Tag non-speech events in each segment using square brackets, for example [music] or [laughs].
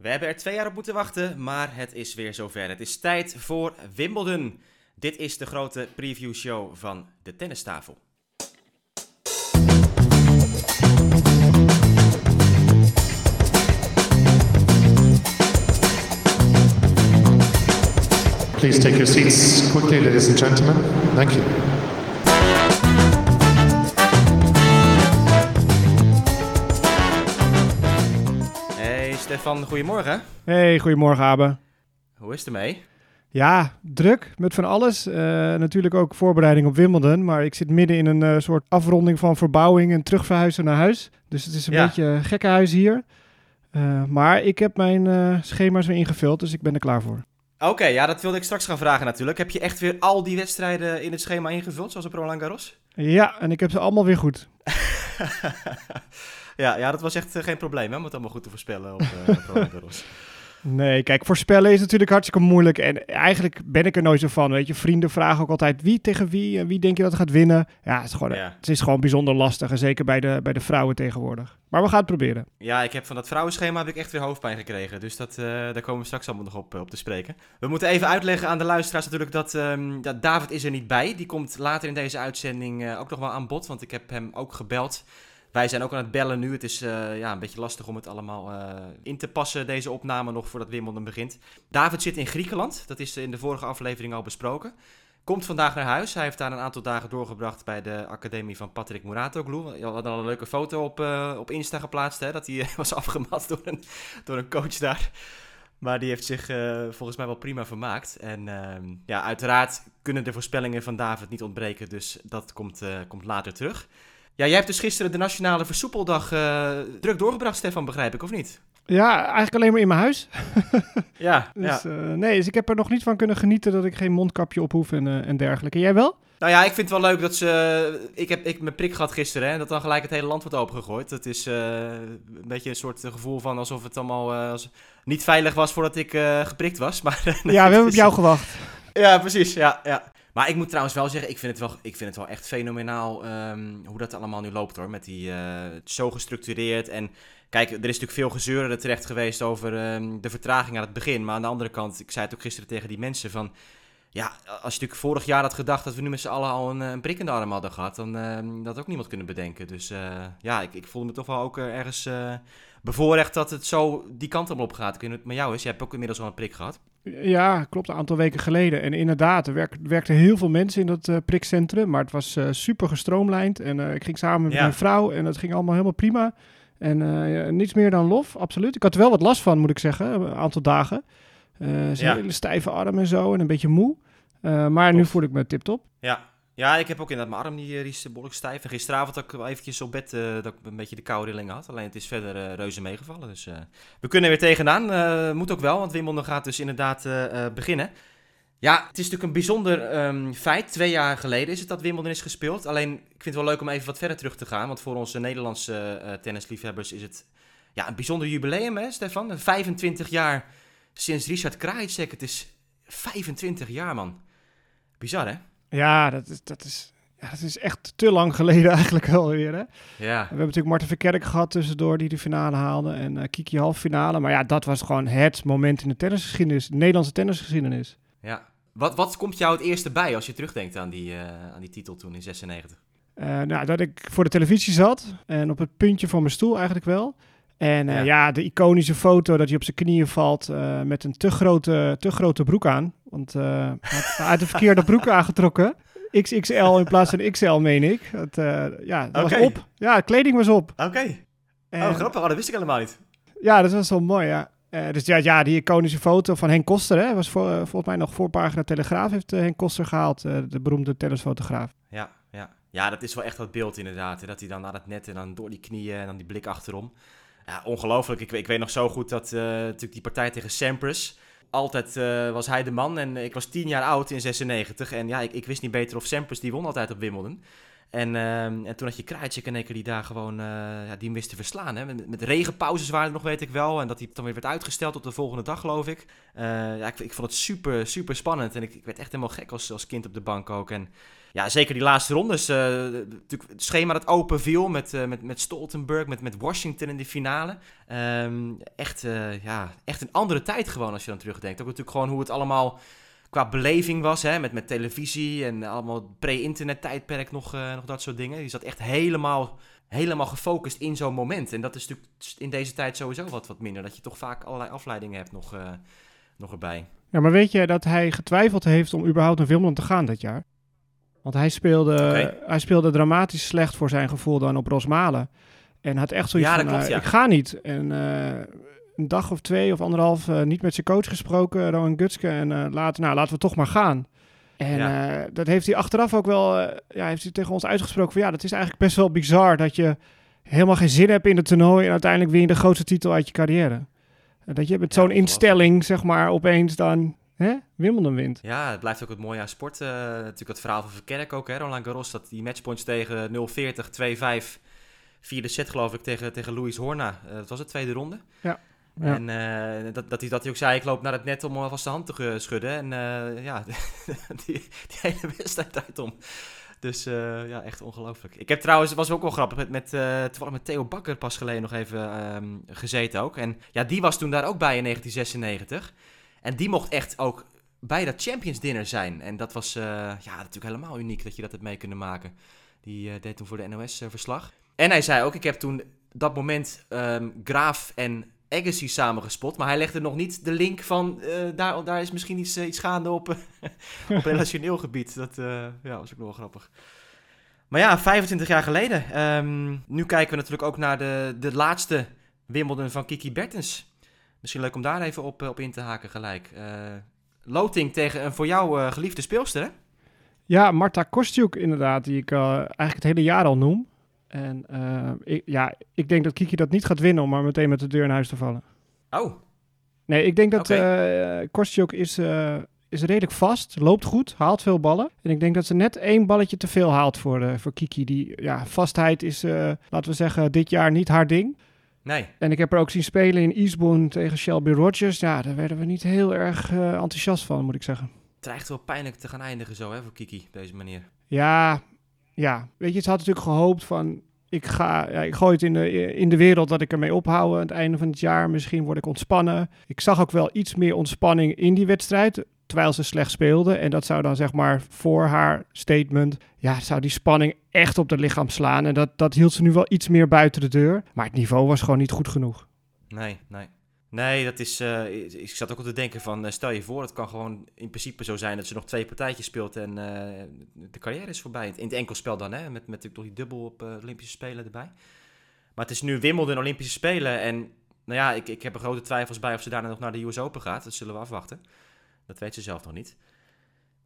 We hebben er twee jaar op moeten wachten, maar het is weer zover. Het is tijd voor Wimbledon. Dit is de grote preview show van de tennistafel. Please take your seats quickly, ladies and gentlemen. Thank you. Stefan, goedemorgen. Hey, goedemorgen Abe. Hoe is het ermee? Ja, druk met van alles. Eh, natuurlijk ook voorbereiding op Wimbledon. Maar ik zit midden in een eh, soort afronding van verbouwing en terugverhuizen naar huis. Dus het is een Ja. beetje gekke huis hier. Eh, maar ik heb mijn schema's weer ingevuld, dus ik ben er klaar voor. Oké, ja, dat wilde ik straks gaan vragen natuurlijk. Heb je echt weer al die wedstrijden in het schema ingevuld, zoals op Roland Garros? Ja, en ik heb ze allemaal weer goed. [laughs] ja, ja, dat was echt eh, geen probleem hè, om het allemaal goed te voorspellen op, eh, Garros. [laughs] Nee, kijk, voorspellen is natuurlijk hartstikke moeilijk. En eigenlijk ben ik er nooit zo van. Weet je, vrienden vragen ook altijd wie tegen wie en wie denk je dat gaat winnen. Ja, het is gewoon, Ja. het is gewoon bijzonder lastig. En zeker bij de, bij de vrouwen tegenwoordig. Maar we gaan het proberen. Ja, ik heb van dat vrouwenschema heb ik echt weer hoofdpijn gekregen. Dus dat, eh, daar komen we straks allemaal nog op, eh, op te spreken. We moeten even uitleggen aan de luisteraars natuurlijk dat ehm, ja, David is er niet bij. Die komt later in deze uitzending eh, ook nog wel aan bod, want ik heb hem ook gebeld. Wij zijn ook aan het bellen nu. Het is eh, ja, een beetje lastig om het allemaal eh, in te passen, deze opname nog voordat Wimbledon begint. David zit in Griekenland. Dat is in de vorige aflevering al besproken. Komt vandaag naar huis. Hij heeft daar een aantal dagen doorgebracht bij de academie van Patrick Muratoglu. We hadden al een leuke foto op, eh, op Insta geplaatst, hè, dat hij [laughs] was afgemat door een, door een coach daar. Maar die heeft zich volgens mij wel prima vermaakt. En ehm, ja, uiteraard kunnen de voorspellingen van David niet ontbreken, dus dat komt, komt later terug. Ja, jij hebt dus gisteren de Nationale Versoepeldag eh, druk doorgebracht, Stefan, begrijp ik, of niet? Ja, eigenlijk alleen maar in mijn huis. [laughs] Ja, [laughs] Dus, eh, nee, dus ik heb er nog niet van kunnen genieten dat ik geen mondkapje op hoef en, eh, en dergelijke. Jij wel? Nou ja, ik vind het wel leuk dat ze. Ik heb ik mijn prik gehad gisteren hè, en dat dan gelijk het hele land wordt opengegooid. Dat is een beetje een soort gevoel van alsof het allemaal als- niet veilig was voordat ik geprikt was. [laughs] Maar, ja, we hebben op jou gewacht. Ja, precies. Ja, ja. Maar ik moet trouwens wel zeggen, ik vind het wel, ik vind het wel echt fenomenaal ehm, hoe dat allemaal nu loopt hoor. Met die, eh, zo gestructureerd. En kijk, er is natuurlijk veel gezeur er terecht geweest over ehm, de vertraging aan het begin. Maar aan de andere kant, ik zei het ook gisteren tegen die mensen van... Ja, als je natuurlijk vorig jaar had gedacht dat we nu met z'n allen al een, eh, een prik in de arm hadden gehad, dan ehm, dat had ook niemand kunnen bedenken. Dus eh, ja, ik, ik voelde me toch wel ook ergens bevoorrecht dat het zo die kant op gaat. Ik weet het met jou is, je hebt ook inmiddels al een prik gehad. Ja, klopt, een aantal weken geleden. En inderdaad, er werk- werkten heel veel mensen in dat eh, prikcentrum. Maar het was eh, super gestroomlijnd. En eh, ik ging samen met Ja. mijn vrouw en dat ging allemaal helemaal prima. En ja, niets meer dan lof, absoluut. Ik had er wel wat last van, moet ik zeggen, een aantal dagen. Ja. hele stijve arm en zo en een beetje moe. Maar nu voel ik me tip-top. Ja. Ja, ik heb ook inderdaad mijn arm, eh, die is behoorlijk stijf. En gisteravond had ik wel eventjes op bed eh, dat ik een beetje de koude rillingen had. Alleen het is verder eh, reuze meegevallen. Dus we kunnen weer tegenaan. Moet ook wel, want Wimbledon gaat dus inderdaad beginnen. Ja, het is natuurlijk een bijzonder ehm, feit. Twee jaar geleden is het dat Wimbledon is gespeeld. Alleen, ik vind het wel leuk om even wat verder terug te gaan. Want voor onze Nederlandse tennisliefhebbers is het ja, een bijzonder jubileum, hè Stefan? 25 jaar sinds Richard Krajicek. Het is 25 jaar, man. Bizar, hè? Ja, dat is, dat is, ja, dat is echt te lang geleden [laughs] eigenlijk alweer. Hè? Ja. We hebben natuurlijk Marten Verkerk gehad tussendoor die de finale haalde. En eh, Kiki halve finale. Maar ja, dat was gewoon het moment in de tennisgeschiedenis. De Nederlandse tennisgeschiedenis. Ja. Wat, wat komt jou het eerste bij als je terugdenkt aan die, eh, aan die titel toen in 96? Eh, nou, dat ik voor de televisie zat en op het puntje van mijn stoel eigenlijk wel. En eh, Ja. ja. de iconische foto dat hij op zijn knieën valt eh, met een te grote, te grote broek aan. Want eh, hij had- [laughs] de verkeerde broek aangetrokken. XXL in plaats van XL, meen ik. Het, ja, dat was op. Ja, de kleding was op. Oké. Oh, grappig. Oh, dat wist ik helemaal niet. Ja, dat was wel mooi, ja. Dus ja, ja, die iconische foto van Henk Koster, hè, was voor, volgens mij nog voorpagina Telegraaf, heeft Henk Koster gehaald, eh, de beroemde tennisfotograaf. Ja, ja. ja, dat is wel echt dat beeld inderdaad. Hè? Dat hij dan aan het net en dan door die knieën en dan die blik achterom. Ja, ongelooflijk. Ik, ik weet nog zo goed dat eh, natuurlijk die partij tegen Sampras... Altijd eh, was hij de man en ik was tien jaar oud in 96. En ja, ik, ik wist niet beter of Sampras, die won altijd op Wimbledon. En, ehm, en toen had je Krajicek in één keer die daar gewoon, eh, ja, die wist te verslaan. Hè? Met, regenpauzes waren er nog, weet ik wel. En dat hij dan weer werd uitgesteld op de volgende dag, geloof ik. Ja, ik, ik vond het super, super spannend. En ik, ik werd echt helemaal gek als, als kind op de bank ook. En ja, zeker die laatste rondes. eh, natuurlijk het schema dat open viel met, eh, met, met Stoltenberg, met, met Washington in de finale. Ehm, echt, eh, ja, echt een andere tijd gewoon als je dan terugdenkt. Ook natuurlijk gewoon hoe het allemaal qua beleving was, hè, met, met televisie en allemaal pre-internet tijdperk nog, nog dat soort dingen. Je zat echt helemaal, helemaal gefocust in zo'n moment. En dat is natuurlijk in deze tijd sowieso wat, wat minder. Dat je toch vaak allerlei afleidingen hebt nog, nog erbij. Ja, maar weet je dat hij getwijfeld heeft om überhaupt naar Wimbledon te gaan dit jaar? Want hij speelde, hij speelde dramatisch slecht voor zijn gevoel dan op Rosmalen. En had echt zoiets Ja, van, klopt, eh, ja. ik ga niet. En eh, een dag of twee of anderhalf eh, niet met zijn coach gesproken, Rowan Gutske. En later, nou, laten we toch maar gaan. En Ja. dat heeft hij achteraf ook wel, ja, heeft hij tegen ons uitgesproken van, ja, dat is eigenlijk best wel bizar dat je helemaal geen zin hebt in het toernooi en uiteindelijk win je de grootste titel uit je carrière. Dat je met zo'n instelling, zeg maar, opeens dan hè, Wimbledon wint. Ja, het blijft ook het mooie aan sport. eh, natuurlijk het verhaal van Verkerk ook, hè, Roland Garros. Dat die matchpoints tegen 0-40, 2-5, vierde set geloof ik, tegen, tegen Louis Horna. Eh, dat was het, tweede ronde. Ja. Ja. En eh, dat, dat, hij, dat hij ook zei, ik loop naar het net om alvast de hand te schudden. En ja, [laughs] die, die hele wedstrijd uit om. Dus ja, echt ongelooflijk. Ik heb trouwens, was ook wel grappig, met, met, toevallig met Theo Bakker pas geleden nog even ehm, gezeten ook. En ja, die was toen daar ook bij in 1996. En die mocht echt ook bij dat Champions Dinner zijn. En dat was eh, ja, natuurlijk helemaal uniek dat je dat hebt mee kunnen maken. Die eh, deed toen voor de NOS eh, verslag. En hij zei ook, ik heb toen dat moment ehm, Graaf en Agassi samengespot. Maar hij legde nog niet de link van, daar, daar is misschien iets, iets gaande op, [laughs] op relationeel [laughs] gebied. Dat ja, was ook nog wel grappig. Maar ja, 25 jaar geleden. Ehm, nu kijken we natuurlijk ook naar de, de laatste Wimbledon van Kiki Bertens. Misschien leuk om daar even op, eh, op in te haken gelijk. Eh, loting tegen een voor jou eh, geliefde speelster, hè? Ja, Marta Kostjuk inderdaad, die ik eigenlijk het hele jaar al noem. En ik, ja, ik denk dat Kiki dat niet gaat winnen om maar meteen met de deur in huis te vallen. Oh, Nee, ik denk dat eh Kostjuk is, is redelijk vast, loopt goed, haalt veel ballen. En ik denk dat ze net één balletje te veel haalt voor, voor Kiki. Die ja, vastheid is, laten we zeggen, dit jaar niet haar ding. Nee. En ik heb er ook zien spelen in Eastbourne tegen Shelby Rogers. Ja, daar werden we niet heel erg eh, enthousiast van, moet ik zeggen. Het dreigt wel pijnlijk te gaan eindigen zo, hè, voor Kiki, op deze manier. Ja, ja. Weet je, ze had natuurlijk gehoopt van... Ik, ga, ja, ik gooi het in de, in de wereld dat ik ermee ophoud aan het einde van het jaar. Misschien word ik ontspannen. Ik zag ook wel iets meer ontspanning in die wedstrijd. Terwijl ze slecht speelde. En dat zou dan zeg maar voor haar statement... Ja, zou die spanning echt op het lichaam slaan. En dat, dat hield ze nu wel iets meer buiten de deur. Maar het niveau was gewoon niet goed genoeg. Nee, nee. Nee, dat is. eh, ik- zat ook al te denken van. eh, stel je voor, het kan gewoon in principe zo zijn dat ze nog twee partijtjes speelt en eh, de carrière is voorbij. In het enkelspel dan, hè? Met, met natuurlijk nog die dubbel op Olympische Spelen erbij. Maar het is nu Wimbledon Olympische Spelen. En nou ja, ik, ik heb er grote twijfels bij of ze daarna nog naar de US Open gaat. Dat zullen we afwachten. Dat weet ze zelf nog niet.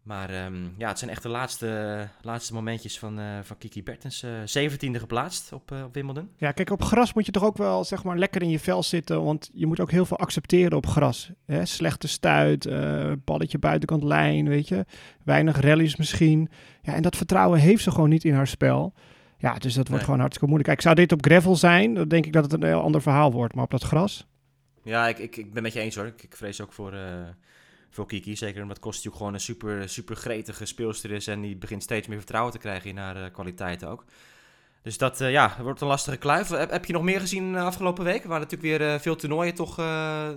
Maar ehm, ja, het zijn echt de laatste, laatste momentjes van, eh, van Kiki Bertens. eh, Zeventiende geplaatst op, eh, op Wimbledon. Ja, kijk, op gras moet je toch ook wel zeg maar lekker in je vel zitten. Want je moet ook heel veel accepteren op gras. Hè? Slechte stuit, balletje buitenkant lijn, weet je. Weinig rallies misschien. Ja, en dat vertrouwen heeft ze gewoon niet in haar spel. Ja, dus dat wordt Nee. gewoon hartstikke moeilijk. Kijk, zou dit op gravel zijn, dan denk ik dat het een heel ander verhaal wordt. Maar op dat gras... Ja, ik, ik, ik ben met je eens hoor. Ik, ik vrees ook voor, voor Kiki. Zeker omdat Kostjuk gewoon een super, super gretige speelster is. En die begint steeds meer vertrouwen te krijgen in haar eh, kwaliteiten ook. Dus dat ja, ja, wordt een lastige kluif. Heb, heb je nog meer gezien uh, afgelopen week? Er waren natuurlijk weer uh, veel toernooien toch, uh,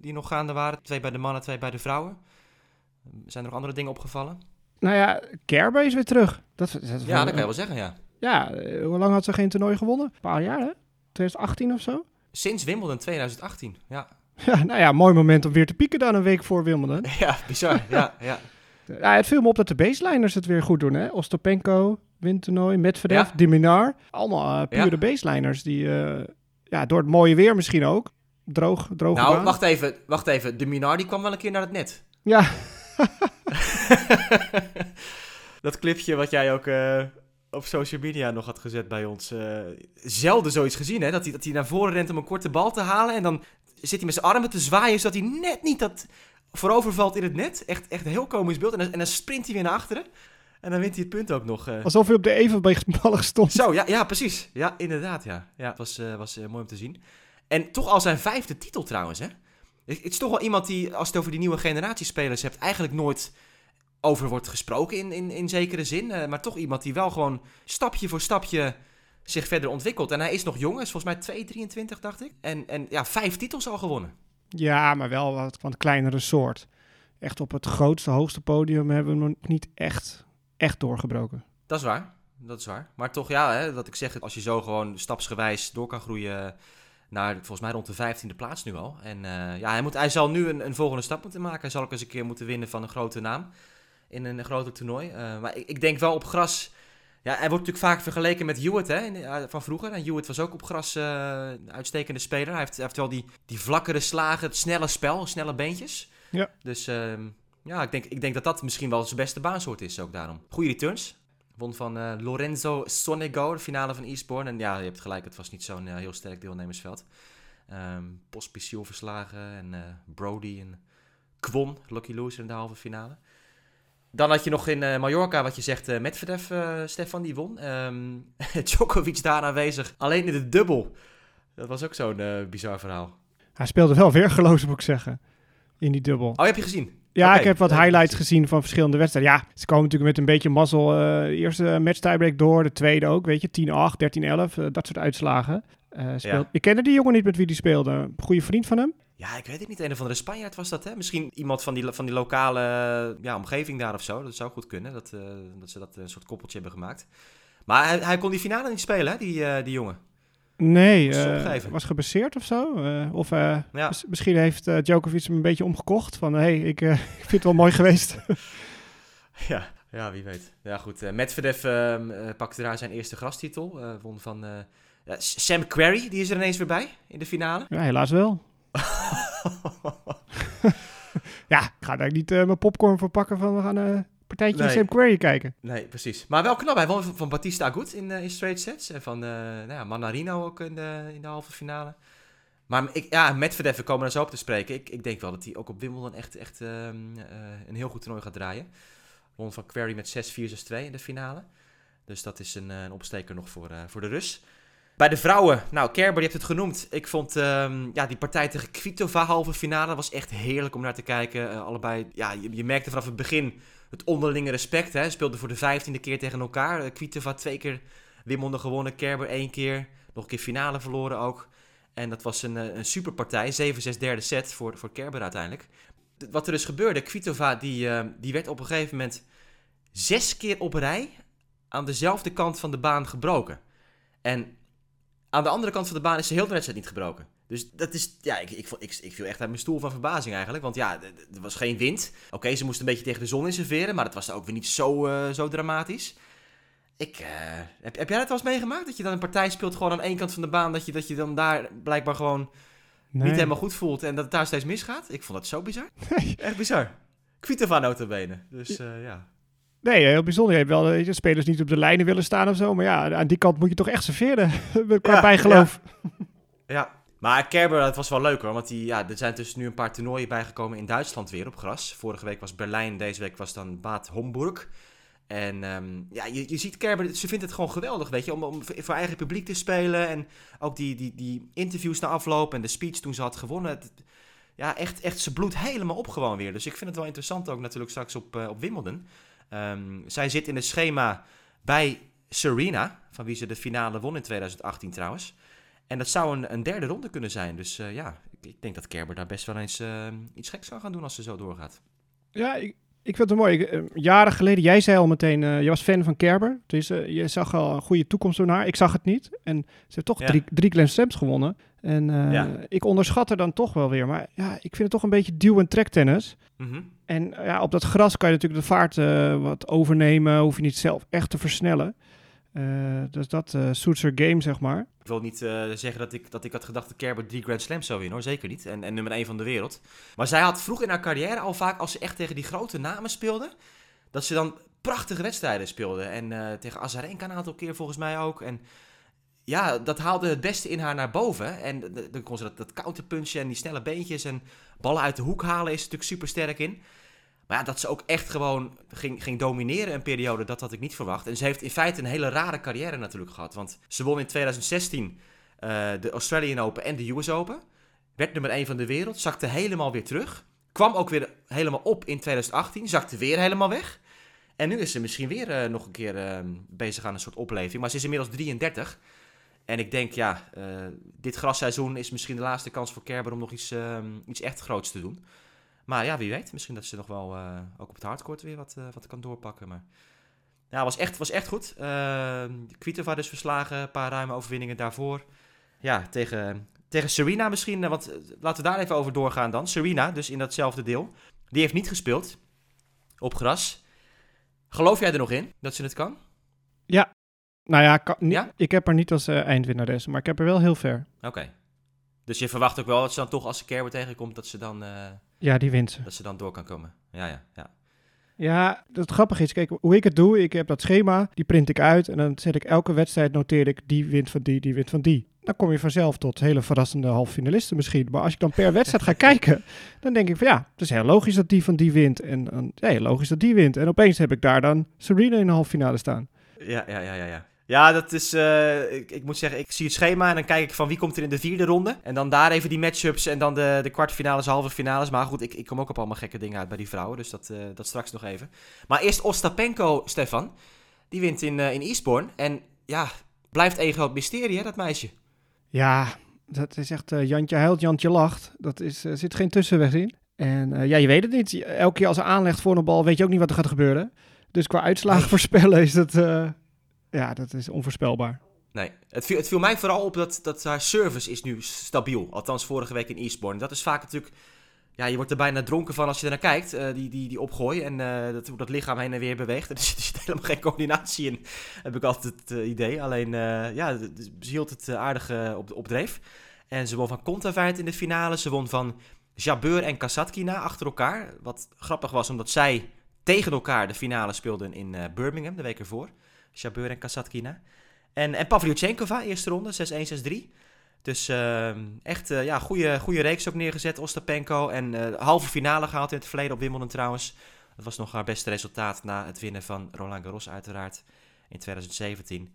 die nog gaande waren. Twee bij de mannen, twee bij de vrouwen. Zijn er nog andere dingen opgevallen? Nou ja, Kerber is weer terug. Dat, dat, ja, dat kan je wel zeggen, ja. Ja, hoe lang had ze geen toernooi gewonnen? Een paar jaar, hè? 2018 of zo? Sinds Wimbledon 2018, ja. [laughs] Ja, nou ja, mooi moment om weer te pieken dan een week voor Wimbledon. [laughs] Ja, bizar, ja, ja. [laughs] Ja, het viel me op dat de baseliners het weer goed doen, hè? Ostopenko, windtoernooi, Medvedev, ja. Diminar. Allemaal uh, pure ja. baseliners die, uh, ja, door het mooie weer misschien ook, droog, droog Nou, baan. wacht even, wacht even. Diminar die kwam wel een keer naar het net. Ja. dat clipje wat jij ook uh, op social media nog had gezet bij ons. Uh, zelden zoiets gezien, hè? Dat hij, dat hij naar voren rent om een korte bal te halen. En dan zit hij met zijn armen te zwaaien, zodat hij net niet dat voorover valt in het net. Echt, echt een heel komisch beeld. En dan, en dan sprint hij weer naar achteren. En dan wint hij het punt ook nog. Uh. Alsof hij op de evenballig stond. Zo, ja, ja precies. Ja, inderdaad, ja. Ja, het was, uh, was uh, mooi om te zien. En toch al zijn vijfde titel trouwens, hè? Het is toch wel iemand die, als het over die nieuwe generatie spelers hebt, eigenlijk nooit over wordt gesproken in, in, in zekere zin. Eh, maar toch iemand die wel gewoon stapje voor stapje zich verder ontwikkelt. En hij is nog jong, is volgens mij 2,23 dacht ik. En, en ja, vijf titels al gewonnen. Ja, maar wel wat van het kleinere soort. Echt op het grootste, hoogste podium hebben we nog niet echt, echt doorgebroken. Dat is waar, dat is waar. Maar toch, ja, hè, wat ik zeg, als je zo gewoon stapsgewijs door kan groeien naar volgens mij rond de vijftiende plaats nu al. En uh, ja, hij, moet, hij zal nu een, een, volgende stap moeten maken. Hij zal ook eens een keer moeten winnen van een grote naam in een, een groter toernooi. Uh, maar ik, ik, denk wel op gras... Ja, hij wordt natuurlijk vaak vergeleken met Hewitt hè, van vroeger. En Hewitt was ook op gras uh, een uitstekende speler. Hij heeft, hij heeft wel die, die vlakkere slagen, het snelle spel, snelle beentjes. Ja. Dus ehm, ja, ik denk, ik denk dat dat misschien wel zijn beste baansoort is ook daarom. Goede returns. Won van uh, Lorenzo Sonego, de finale van Eastbourne. En ja, je hebt gelijk, het was niet zo'n uh, heel sterk deelnemersveld. Um, Pospisil verslagen en Brody en Kwon, lucky loser in de halve finale. Dan had je nog in Mallorca, wat je zegt, Medvedev, Stefan, die won. Um, [laughs] Djokovic daar aanwezig, alleen in de dubbel. Dat was ook zo'n bizar verhaal. Hij speelde wel weergeloos, moet ik zeggen, in die dubbel. Oh, heb je gezien? Ja, okay. ik heb wat highlights gezien van verschillende wedstrijden. Ja, ze komen natuurlijk met een beetje mazzel. Uh, de eerste match tiebreak door, de tweede ook, weet je. 10-8, 13-11, uh, dat soort uitslagen. Uh, speelt... ja. Ik kende die jongen niet met wie die speelde. Goede vriend van hem? Ja, ik weet het niet. Een of andere Spanjaard was dat, hè? Misschien iemand van die, van die lokale ja, omgeving daar of zo. Dat zou goed kunnen, dat, uh, dat ze dat een soort koppeltje hebben gemaakt. Maar hij, hij kon die finale niet spelen, hè, die, die jongen. Nee, uh, was gebaseerd of zo. Uh, of uh, ja. misschien heeft Djokovic hem een beetje omgekocht. Van, hé, hey, ik, [laughs] ik vind het wel mooi geweest. [laughs] ja, ja, wie weet. Ja, goed. Medvedev ehm, pakte daar zijn eerste grastitel. won van Sam Querrey, die is er ineens weer bij in de finale. Ja, helaas wel. [laughs] ja, ik ga daar niet mijn popcorn voor pakken van we gaan partijtje nee. Sam Querrey kijken. Nee, precies. Maar wel knap. Hij won van Batista Agut in, uh, in straight sets. En van nou ja, Manarino ook in de, in de halve finale. Maar ik, ja, Medvedev, we komen er zo op te spreken. Ik, ik denk wel dat hij ook op Wimbledon echt, echt uh, een heel goed toernooi gaat draaien. Won van Querrey met 6-4, 6-2 in de finale. Dus dat is een, een opsteker nog voor, voor de Rus. Bij de vrouwen, nou, Kerber, je hebt het genoemd. Ik vond um, ja, die partij tegen Kvitova halve finale was echt heerlijk om naar te kijken. allebei, ja, je, je merkte vanaf het begin het onderlinge respect. Hè. Speelde voor de vijftiende keer tegen elkaar. Uh, Kvitova twee keer Wimbledon gewonnen. Kerber één keer. Nog een keer finale verloren ook. En dat was een, een superpartij. 7-6 derde set voor, voor Kerber uiteindelijk. Wat er dus gebeurde, Kvitova die, uh, die werd op een gegeven moment zes keer op rij aan dezelfde kant van de baan gebroken. En aan de andere kant van de baan is ze heel de wedstrijd niet gebroken. Dus dat is, ja, ik, ik, ik, ik viel echt uit mijn stoel van verbazing eigenlijk. Want ja, er was geen wind. Oké, ze moesten een beetje tegen de zon inserveren, maar dat was ook weer niet zo, uh, zo dramatisch. Ik, uh, heb, heb jij dat wel eens meegemaakt? Dat je dan een partij speelt gewoon aan één kant van de baan, dat je, dat je dan daar blijkbaar gewoon nee. niet helemaal goed voelt en dat het daar steeds misgaat? Ik vond dat zo bizar. [laughs] Nee. Echt bizar. Kvitova notabene. Dus uh, ja. Nee, heel bijzonder. Je hebt wel je, spelers niet op de lijnen willen staan of zo. Maar ja, aan die kant moet je toch echt serveren. [laughs] Qua ja, bijgeloof. Ja. ja. Maar Kerber, dat was wel leuk hoor. Want die, ja, er zijn dus nu een paar toernooien bijgekomen in Duitsland weer op gras. Vorige week was Berlijn, deze week was dan Bad Homburg. En um, ja, je, je ziet Kerber, ze vindt het gewoon geweldig, weet je, om, om voor eigen publiek te spelen. En ook die, die, die interviews na afloop en de speech toen ze had gewonnen. Het, ja, echt, echt, ze bloedt helemaal op gewoon weer. Dus ik vind het wel interessant ook natuurlijk straks op, uh, op Wimbledon. Um, zij zit in het schema bij Serena, van wie ze de finale won in 2018 trouwens. En dat zou een, een derde ronde kunnen zijn. Dus uh, ja, ik, ik, denk dat Kerber daar best wel eens uh, iets geks kan gaan doen als ze zo doorgaat. Ja, ik, ik vind het mooi. Ik, uh, jaren geleden, jij zei al meteen, je was fan van Kerber. Dus je zag al een goede toekomst door haar. Ik zag het niet. En ze heeft toch ja. drie, drie Grand Slams gewonnen. En ja. ik onderschat er dan toch wel weer. Maar ja, ik vind het toch een beetje duw- en trektennis. Mm -hmm. En ja, op dat gras kan je natuurlijk de vaart wat overnemen. Hoef je niet zelf echt te versnellen. Uh, dus dat uh, suits game, zeg maar. Ik wil niet zeggen dat ik, dat ik had gedacht dat Kerber drie Grand Slams zou winnen, hoor. Zeker niet. En, en nummer één van de wereld. Maar zij had vroeg in haar carrière al vaak, als ze echt tegen die grote namen speelde, dat ze dan prachtige wedstrijden speelde. En tegen Azarenka een aantal keer volgens mij ook. En ja, dat haalde het beste in haar naar boven. En dan kon ze dat, dat counterpunchen en die snelle beentjes en ballen uit de hoek halen is natuurlijk super sterk in. Maar ja, dat ze ook echt gewoon ging, ging domineren een periode, dat had ik niet verwacht. En ze heeft in feite een hele rare carrière natuurlijk gehad. Want ze won in 2016 uh, de Australian Open en de US Open. Werd nummer 1 van de wereld, zakte helemaal weer terug. kwam ook weer helemaal op in 2018, zakte weer helemaal weg. En nu is ze misschien weer eh, nog een keer eh, bezig aan een soort opleving. Maar ze is inmiddels 33. En ik denk, ja, eh, dit grasseizoen is misschien de laatste kans voor Kerber om nog iets, iets echt groots te doen. Maar ja, wie weet. Misschien dat ze nog wel eh, ook op het hardcourt weer wat, eh, wat kan doorpakken. Maar ja, was echt, was echt goed. Uh, Kvitova dus verslagen, een paar ruime overwinningen daarvoor. Ja, tegen, tegen Serena misschien. eh, Want laten we daar even over doorgaan dan. Serena, dus in datzelfde deel. Die heeft niet gespeeld op gras. Geloof jij er nog in dat ze het kan? Nou ja, kan- ni- Ja? ik heb haar niet als eh, eindwinnares, maar ik heb er wel heel ver. Oké. Dus je verwacht ook wel dat ze dan toch, als ze Kerber tegenkomt, dat ze dan, Ja, die wint ze. dat ze dan door kan komen. Ja, ja, ja. Ja, het grappige is, kijk, hoe ik het doe, ik heb dat schema, die print ik uit en dan zet ik elke wedstrijd, noteer ik, die wint van die, die wint van die. Dan kom je vanzelf tot hele verrassende halve finalisten misschien. Maar als ik dan per wedstrijd ga kijken, [laughs] dan denk ik van ja, het is heel logisch dat die van die wint. En dan, ja, heel logisch dat die wint. En opeens heb ik daar dan Serena in de halve finale staan. Ja, ja, ja, ja. ja. Ja, dat is. eh, ik, ik moet zeggen, ik zie het schema en dan kijk ik van wie komt er in de vierde ronde. En dan daar even die matchups en dan de, de kwartfinales, halve finales. Maar goed, ik, ik kom ook op allemaal gekke dingen uit bij die vrouwen. Dus dat, eh, dat straks nog even. Maar eerst Ostapenko, Stefan. Die wint in, eh, in Eastbourne. En ja, blijft een groot mysterie, hè, dat meisje. Ja, dat is echt Jantje huilt, Jantje lacht. Dat is, er zit geen tussenweg in. En ja, je weet het niet. Elke keer als ze aanlegt voor een bal, weet je ook niet wat er gaat gebeuren. Dus qua uitslagen [laughs] voorspellen is dat, ja, dat is onvoorspelbaar. Nee, het viel, het viel mij vooral op dat, dat haar service is nu stabiel. Althans, vorige week in Eastbourne. Dat is vaak natuurlijk... Ja, je wordt er bijna dronken van als je er naar kijkt. eh, die, die, die opgooi en eh, dat, dat lichaam heen en weer beweegt. [laughs] Er zit, er zit helemaal geen coördinatie in, heb ik altijd het eh, idee. Alleen, ja, ze hield het aardig op, op dreef. En ze won van Kontaveit in de finale. Ze won van Jabeur en Kasatkina achter elkaar. Wat grappig was, omdat zij tegen elkaar de finale speelden in Birmingham de week ervoor. Jabeur en Kasatkina. En, en Pavlyuchenkova, eerste ronde, 6-1, 6-3. Dus ehm, echt eh, ja, goede, goede reeks ook neergezet, Ostapenko. En eh, halve finale gehaald in het verleden op Wimbledon trouwens. Dat was nog haar beste resultaat na het winnen van Roland Garros uiteraard in 2017.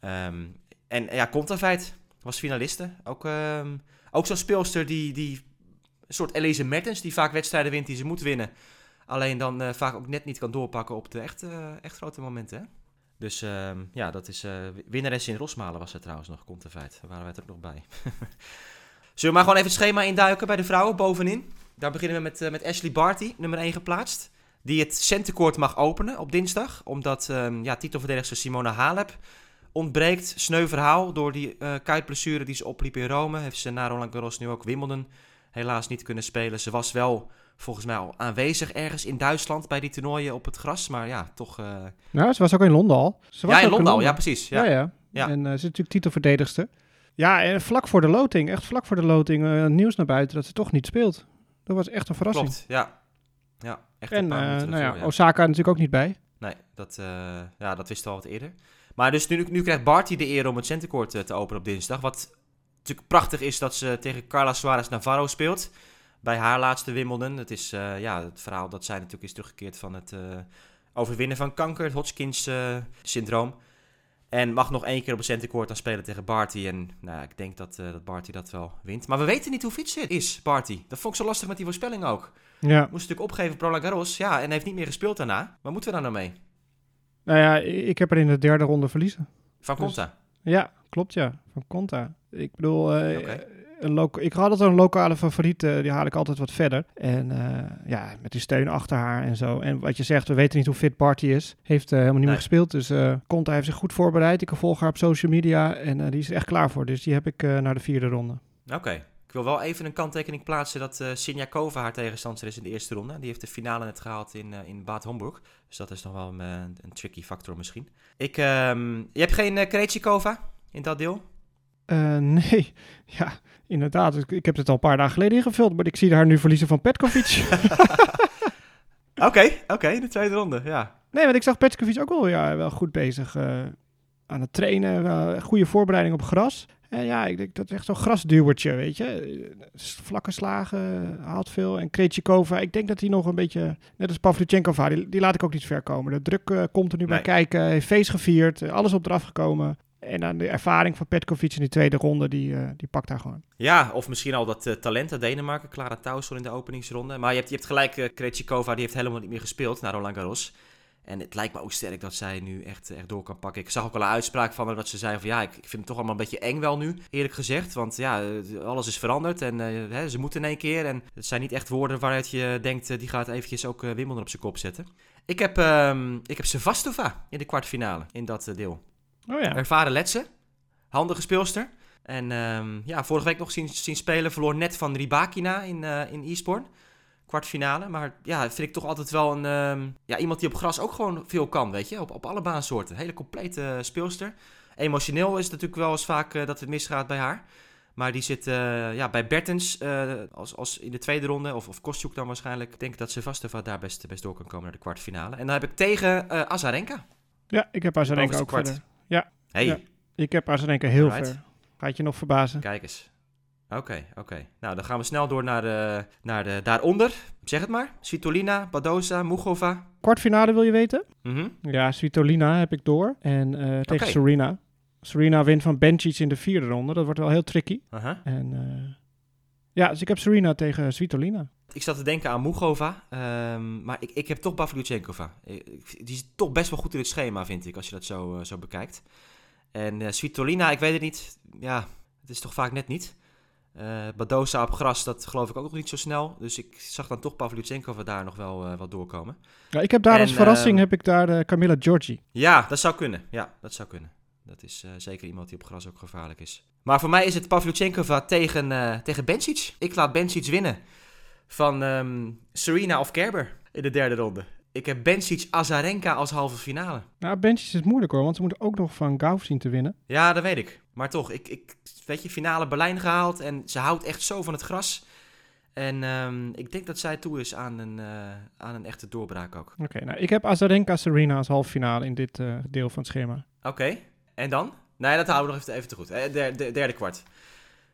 Ehm, en ja, Kontaveit was finaliste. Ook, ehm, ook zo'n speelster die, die een soort Elise Mertens, die vaak wedstrijden wint die ze moet winnen. Alleen dan eh, vaak ook net niet kan doorpakken op de echt, echt grote momenten. Hè? Dus ehm, ja, dat is eh winnares in Rosmalen was er trouwens nog, komt de feit. Daar waren wij er ook nog bij. [laughs] Zullen we maar gewoon even het schema induiken bij de vrouwen bovenin? Daar beginnen we met, eh, met Ashley Barty, nummer 1 geplaatst. Die het centenkoord mag openen op dinsdag. Omdat ehm, ja, titelverdedigster Simona Halep ontbreekt. Sneu verhaal door die kuitblessure die ze opliep in Rome. Heeft ze na Roland Garros nu ook Wimbledon helaas niet kunnen spelen. Ze was wel volgens mij al aanwezig ergens in Duitsland bij die toernooien op het gras. Maar ja, toch... Nou, ze was ook in Londen al. Ze was ja, in Londen al. Ja, precies. Ja, Ja. ja. Ja. En eh, ze is natuurlijk titelverdedigster. Ja, en vlak voor de loting, echt vlak voor de loting, eh, nieuws naar buiten dat ze toch niet speelt. Dat was echt een verrassing. Klopt, ja. Ja, echt een En paar nou ja. Osaka natuurlijk ook niet bij. Nee, dat, ja, dat wisten we al wat eerder. Maar dus nu, nu krijgt Barty de eer om het centenkoord eh, te openen op dinsdag. Wat natuurlijk prachtig is dat ze tegen Carla Suarez Navarro speelt. Bij haar laatste Wimbledon. Het is eh, ja, het verhaal dat zij natuurlijk is teruggekeerd van het eh, overwinnen van kanker. Het Hodgkins eh, syndroom. En mag nog één keer op het centenkoord dan spelen tegen Barty. En nou, ik denk dat, dat Barty dat wel wint. Maar we weten niet hoe fit ze is, Barty. Dat vond ik zo lastig met die voorspelling ook. Ja. Moest natuurlijk opgeven op Roland Garros. Ja, en heeft niet meer gespeeld daarna. Waar moeten we daar nou mee? Nou ja, ik heb er in de derde ronde verliezen. Van Dus- Conta. Ja, klopt ja. Van Conta. Ik bedoel, Oké. Een ik had altijd een lokale favoriet, eh, die haal ik altijd wat verder. En eh, ja, met die steun achter haar en zo. En wat je zegt, we weten niet hoe fit Barty is. Heeft eh, helemaal niet Nee. meer gespeeld. Dus eh Conta heeft zich goed voorbereid. Ik volg haar op social media en die is echt klaar voor. Dus die heb ik naar de vierde ronde. Oké. Ik wil wel even een kanttekening plaatsen dat eh Sinjakova haar tegenstander is in de eerste ronde. Die heeft de finale net gehaald in, eh, in Bad Homburg. Dus dat is nog wel een, een tricky factor misschien. Ik, ehm, je hebt geen uh, Krejcikova in dat deel? Eh, nee, [laughs] ja, inderdaad. Ik, ik heb het al een paar dagen geleden ingevuld, maar ik zie haar nu verliezen van Petkovic. [laughs] [laughs] Oké, oké, de tweede ronde, ja. Nee, want ik zag Petkovic ook wel, ja, wel goed bezig eh, aan het trainen. wel goede voorbereiding op gras. En ja, ik denk dat is echt zo'n grasduwertje, weet je. Eh, Vlakke slagen, haalt veel. En Krejcikova, ik denk dat hij nog een beetje... Net als Pavlyuchenkova, die, die laat ik ook niet ver komen. De druk eh, komt er nu bij kijken. Heeft feest gevierd. eh, alles op eraf gekomen. En dan de ervaring van Petkovic in die tweede ronde, die, eh, die pakt daar gewoon. Ja, of misschien al dat eh, talent uit Denemarken. Clara Taussel in de openingsronde. Maar je hebt, je hebt gelijk, uh, Krejcikova, die heeft helemaal niet meer gespeeld naar Roland Garros. En het lijkt me ook sterk dat zij nu echt, echt door kan pakken. Ik zag ook al een uitspraak van haar dat ze zei van ja, ik, vind het toch allemaal een beetje eng wel nu, eerlijk gezegd. Want ja, alles is veranderd en hè, ze moeten in één keer. En het zijn niet echt woorden waaruit je denkt, die gaat eventjes ook Wimbledon op zijn kop zetten. Ik heb, um, ik heb Sevastova in de kwartfinale, in dat deel. Oh ja. Ervaren Letsen, handige speelster. En um, ja, vorige week nog zien, zien spelen, verloor net van Ribakina in, uh, in Eastbourne. Kwartfinale. Maar ja, vind ik toch altijd wel een, um, ja, iemand die op gras ook gewoon veel kan, weet je. Op, op alle baansoorten. Hele complete speelster. Emotioneel is het natuurlijk wel eens vaak uh, dat het misgaat bij haar. Maar die zit uh, ja, bij Bertens als, als in de tweede ronde, of, of Kostjuk dan waarschijnlijk. Ik denk dat Sevastova daar best, best door kan komen naar de kwartfinale. En dan heb ik tegen Azarenka. Ja, ik heb Azarenka ook kwart. verder. Ja. Hey. Ja, ik heb Azarenka heel Alright. ver. Gaat je nog verbazen? Kijk eens. Oké, okay, oké. Okay. Nou, dan gaan we snel door naar de, naar de daaronder. Zeg het maar. Svitolina, Badosa, Mugova. Kwartfinale wil je weten? Mm -hmm. Ja, Svitolina heb ik door. En uh, tegen okay. Serena. Serena wint van Bencic in de vierde ronde. Dat wordt wel heel tricky. Uh -huh. En uh, ja, dus ik heb Serena tegen Svitolina. Ik zat te denken aan Mugova, um, maar ik, ik heb toch Pavlyuchenkova. Die is toch best wel goed in het schema, vind ik, als je dat zo, uh, zo bekijkt. En uh, Svitolina, ik weet het niet. Ja, het is toch vaak net niet. Uh, Badosa op gras, dat geloof ik ook nog niet zo snel. Dus ik zag dan toch Pavlyuchenkova daar nog wel, uh, wel doorkomen. Ja, ik heb daar en, als verrassing heb ik daar Camilla Giorgi. Ja, dat zou kunnen. Ja, dat zou kunnen. Dat is zeker iemand die op gras ook gevaarlijk is. Maar voor mij is het Pavlyuchenkova tegen, tegen Bencic. Ik laat Bencic winnen van um, Serena of Kerber in de derde ronde. Ik heb Bencic Azarenka als halve finale. Nou, Bencic is moeilijk hoor, want ze moeten ook nog van Gauff zien te winnen. Ja, dat weet ik. Maar toch, ik, ik weet je, finale Berlijn gehaald en ze houdt echt zo van het gras. En um, ik denk dat zij toe is aan een, uh, aan een echte doorbraak ook. Oké, okay, nou, ik heb Azarenka Serena als halve finale in dit uh, deel van het schema. Oké, okay. en dan? Nee, dat houden we nog even, even te goed. Eh, derde, de, derde kwart.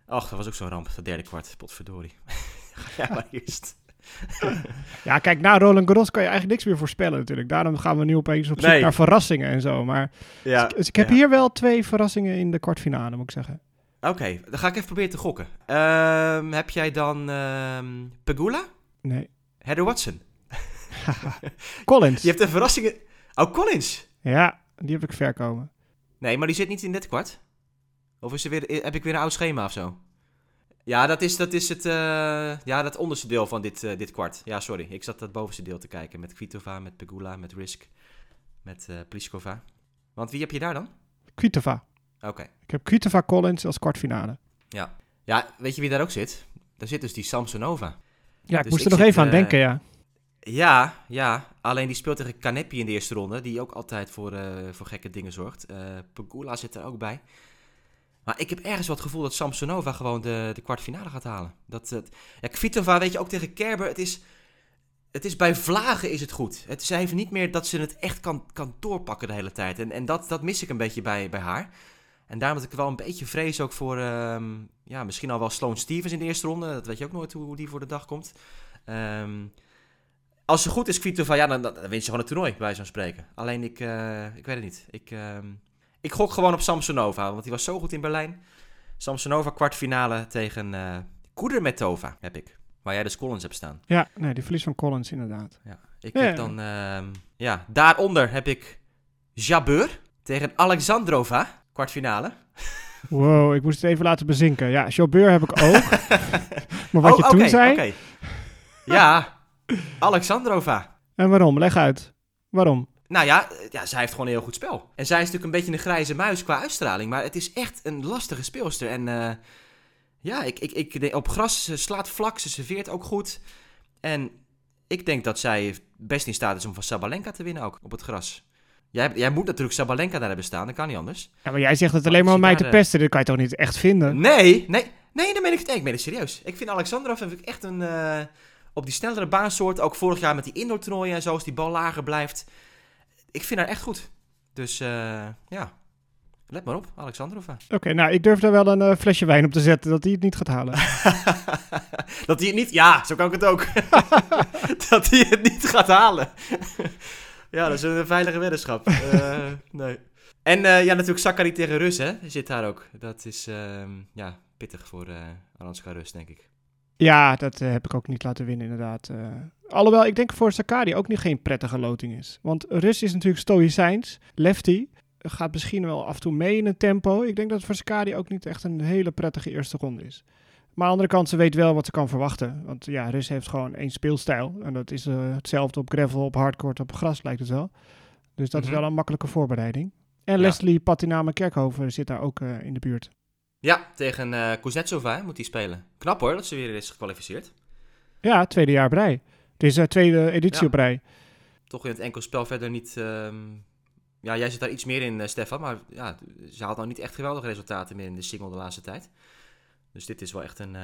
Och, dat was ook zo'n ramp, dat derde kwart. Potverdorie. [laughs] [laughs] Ga jij maar eerst. ja, kijk, na Roland Garros kan je eigenlijk niks meer voorspellen natuurlijk. Daarom gaan we nu opeens op zoek nee. naar verrassingen en zo. Maar ja, dus ik heb ja. hier wel twee verrassingen in de kwartfinale, moet ik zeggen. Oké, okay, dan ga ik even proberen te gokken. Um, heb jij dan um, Pegula? Nee. Heather Watson? [laughs] Collins. Je hebt een verrassingen... Oh, Collins? Ja, die heb ik ver komen. Nee, maar die zit niet in dit kwart? Of is er weer, heb ik weer een oud schema of zo? Ja, dat is, dat is het uh, ja, dat onderste deel van dit, uh, dit kwart. Ja, sorry. Ik zat dat bovenste deel te kijken. Met Kvitova, met Pegula, met Risk, met uh, Pliskova. Want wie heb je daar dan? Kvitova. Oké. Okay. Ik heb Kvitova Collins als kwartfinale. Ja. Ja, weet je wie daar ook zit? Daar zit dus die Samsonova. Ja, ik dus moest er ik nog zit, even aan denken, ja. Ja, ja. Alleen die speelt tegen Kanepi in de eerste ronde. Die ook altijd voor, voor gekke dingen zorgt. Pegula zit er ook bij. Maar ik heb ergens wat gevoel dat Samsonova gewoon de, de kwartfinale gaat halen. Dat, ja, Kvitova weet je ook tegen Kerber. Het is, het is bij vlagen is het goed. Het, zij heeft niet meer dat ze het echt kan, kan doorpakken de hele tijd. En, en dat, dat mis ik een beetje bij, bij haar. En daarom dat ik wel een beetje vrees ook voor... Um, ja, misschien al wel Sloane Stevens in de eerste ronde. Dat weet je ook nooit hoe, die voor de dag komt. Um, als ze goed is, Kvitova, ja, dan, dan, wint ze gewoon het toernooi, bij zo'n spreken. Alleen ik, uh, ik weet het niet. Ik... Um, ik gok gewoon op Samsonova, want die was zo goed in Berlijn. Samsonova kwartfinale tegen uh, Kudermetova heb ik. Waar jij dus Collins hebt staan. Ja, nee, die verlies van Collins inderdaad. Ja, ik ja, heb dan... Uh, ja, daaronder heb ik Jabeur tegen Alexandrova, kwartfinale. [laughs] Wow, ik moest het even laten bezinken. Ja, Jabeur heb ik ook. [laughs] maar wat oh, je toen zei... Okay. Ja, Alexandrova. En waarom? Leg uit. Waarom? Nou ja, ja, zij heeft gewoon een heel goed spel. En zij is natuurlijk een beetje een grijze muis qua uitstraling. Maar het is echt een lastige speelster. En uh, ja, ik, ik, ik, op gras ze slaat vlak, ze serveert ook goed. En ik denk dat zij best in staat is om van Sabalenka te winnen ook op het gras. Jij, jij moet natuurlijk Sabalenka daar hebben staan, dat kan niet anders. Ja, maar jij zegt het alleen maar om mij te pesten, dat kan je toch niet echt vinden? Nee, nee, nee, dan ben ik, nee, ik ben het serieus. Ik vind Alexandra vind ik echt een, uh, op die snellere baansoort, ook vorig jaar met die indoor toernooien en zo, als die bal lager blijft ik vind haar echt goed. Dus uh, ja, let maar op, Alexandrova. Oké, okay, nou, ik durf daar wel een uh, flesje wijn op te zetten dat hij het niet gaat halen. [laughs] dat hij het niet... Ja, zo kan ik het ook. [laughs] dat hij het niet gaat halen. [laughs] ja, dat is een veilige weddenschap. Uh, nee. En eh, ja, natuurlijk Sakari tegen Rus, hè? Zit daar ook. Dat is ehm, ja, pittig voor eh Aranska Rus, denk ik. Ja, dat eh, heb ik ook niet laten winnen, inderdaad. Eh, alhoewel, ik denk voor Sakari ook niet geen prettige loting is. Want Rus is natuurlijk stoïcijns. Lefty gaat misschien wel af en toe mee in het tempo. Ik denk dat het voor Sakari ook niet echt een hele prettige eerste ronde is. Maar aan de andere kant, ze weet wel wat ze kan verwachten. Want ja, Rus heeft gewoon één speelstijl. En dat is eh, hetzelfde op gravel, op hardcourt, op gras lijkt het wel. Dus dat Mhm. is wel een makkelijke voorbereiding. En Ja. Leslie Patinama Kerkhoven zit daar ook in de buurt. Ja, tegen eh Kuznetsova moet hij spelen. Knap hoor, dat ze weer is gekwalificeerd. Ja, tweede jaar rij. Het is de tweede editie Ja. op rij. Toch in het enkelspel verder niet... ehm, Ja, jij zit daar iets meer in, eh, Stefan. Maar ja, ze haalt nou niet echt geweldige resultaten meer in de single de laatste tijd. Dus dit is wel echt een... eh,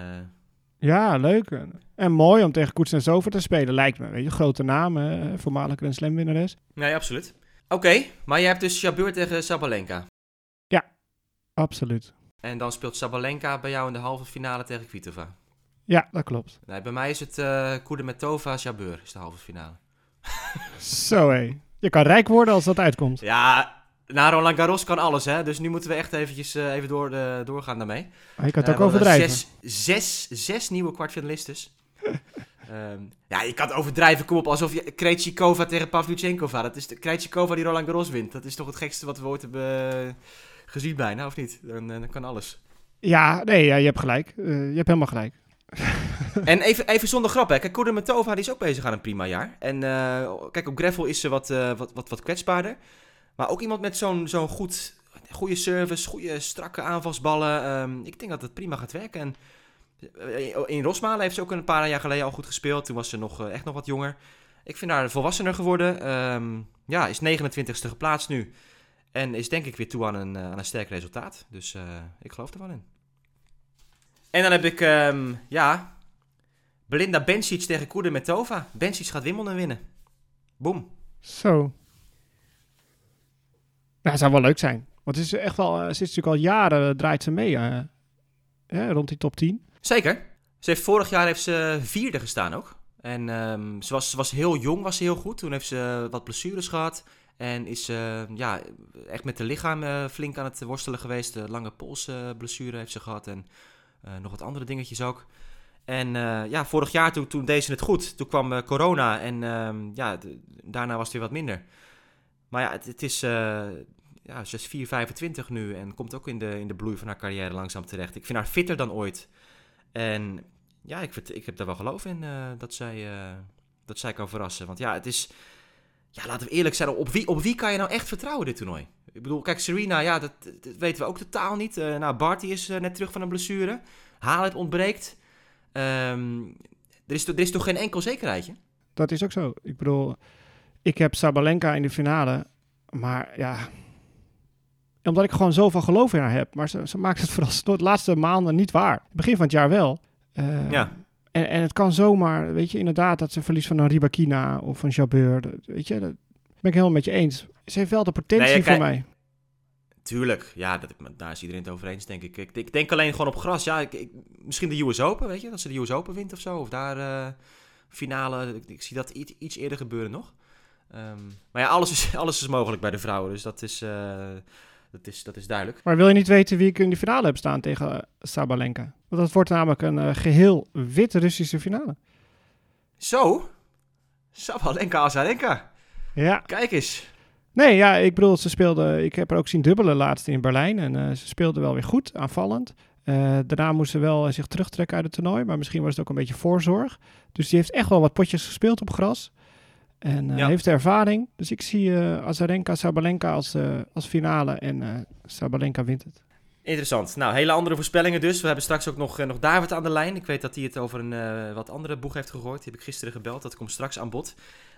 Ja, leuk. En- mooi om tegen Kuznetsova te spelen, lijkt me. Weet je, grote naam, eh, voormalig Grand Slam winnares. Nee, absoluut. Oké, maar jij hebt dus Jabeur tegen Sabalenka. Absoluut. En dan speelt Sabalenka bij jou in de halve finale tegen Kvitova. Ja, dat klopt. Nee, bij mij is het uh, Kudermetova Jabeur, is de halve finale. [laughs] Zo hé. Je kan rijk worden als dat uitkomt. Ja, na Roland Garros kan alles, hè. Dus nu moeten we echt eventjes eh, even door, de, doorgaan daarmee. Maar je kan het Eh, ook overdrijven. Zes, zes, zes nieuwe kwartfinalistes. [laughs] Ehm, ja, je kan het overdrijven. Kom op, alsof je Krejcikova tegen Pavlyuchenkova. Dat is de Krejcikova die Roland Garros wint. Dat is toch het gekste wat we ooit hebben eh, gezien bijna, of niet? Dan, eh, dan kan alles. Ja, nee, ja, je hebt gelijk. Eh, je hebt helemaal gelijk. [laughs] En even, even zonder grap, hè. Kijk, Kudermetova die is ook bezig aan een prima jaar. En eh, kijk, op gravel is ze wat, wat, wat, wat kwetsbaarder. Maar ook iemand met zo'n zo'n goed, goede service, goede strakke aanvalsballen. Ehm, ik denk dat het prima gaat werken. En in Rosmalen heeft ze ook een paar jaar geleden al goed gespeeld. Toen was ze nog, echt nog wat jonger. Ik vind haar volwassener geworden. Ehm, ja, is 29ste geplaatst nu. En is denk ik weer toe aan een, eh, aan een sterk resultaat. Dus eh, ik geloof er wel in. En dan heb ik, ehm, ja, Belinda Bencic tegen Kudermetova. Bencic gaat Wimbledon winnen. Boom. Zo. Ja, het zou wel leuk zijn. Want het is echt wel, eh, ze is natuurlijk al jaren draait ze mee. hè, rond die top 10. Zeker. Ze heeft, vorig jaar heeft ze vierde gestaan ook. En ehm, ze, was, ze was heel jong, was ze heel goed. Toen heeft ze wat blessures gehad. En is ze ja, echt met de lichaam eh, flink aan het worstelen geweest. De lange polsblessure heeft ze gehad. En eh, nog wat andere dingetjes ook. En eh, ja, vorig jaar toen, toen deed ze het goed. Toen kwam eh, corona en ehm, ja, daarna was het weer wat minder. Maar ja, het, is... eh, ja, ze is 4,25 nu en komt ook in de, in de bloei van haar carrière langzaam terecht. Ik vind haar fitter dan ooit. En ja, ik, ik heb daar wel geloof in eh, dat, zij, eh, dat zij kan verrassen. Want ja, het is... Ja, laten we eerlijk zijn. Op wie, op wie kan je nou echt vertrouwen dit toernooi? Ik bedoel, kijk, Serena, ja, dat, dat weten we ook totaal niet. Eh, nou, Barty is eh, net terug van een blessure. Halep ontbreekt. Ehm, er, is, er is toch geen enkel zekerheidje? Dat is ook zo. Ik bedoel, ik heb Sabalenka in de finale. Maar ja, omdat ik gewoon zoveel geloof in haar heb. Maar ze, ze maakt het vooral [laughs] de laatste maanden niet waar. Begin van het jaar wel. Eh, Ja. En, en het kan zomaar, weet je, inderdaad dat ze verliest van een Ribakina of een Jabeur. Dat- Weet je, dat ben ik helemaal met je eens. Ze heeft wel de potentie Nee, voor mij. Tuurlijk, ja, dat, daar is iedereen het over eens, denk ik. Ik, ik denk alleen gewoon op gras. Ja, ik, ik- misschien de US Open, weet je? Dat ze de US Open wint of zo. Of daar eh, finale. Ik, ik zie dat iets, iets eerder gebeuren nog. Ehm, maar ja, alles is, [laughs] alles is mogelijk bij de vrouwen. Dus dat is, eh, dat is, dat is duidelijk. Maar wil je niet weten wie ik in de finale heb staan tegen Sabalenka? Want dat wordt namelijk een eh, geheel wit Russische finale. Zo. Sabalenka Azarenka. Ja. Kijk eens. Nee, ja, ik bedoel, ze speelde. Ik heb er ook zien dubbelen laatst in Berlijn. En eh, ze speelde wel weer goed, aanvallend. Eh, daarna moest ze wel zich terugtrekken uit het toernooi. Maar misschien was het ook een beetje voorzorg. Dus die heeft echt wel wat potjes gespeeld op gras. En Ja. heeft ervaring. Dus ik zie eh Azarenka, Sabalenka als, eh, als finale. En Sabalenka wint het. Interessant. Nou, hele andere voorspellingen dus. We hebben straks ook nog, nog David aan de lijn. Ik weet dat hij het over een wat andere boeg heeft gegooid. Die heb ik gisteren gebeld. Dat komt straks aan bod.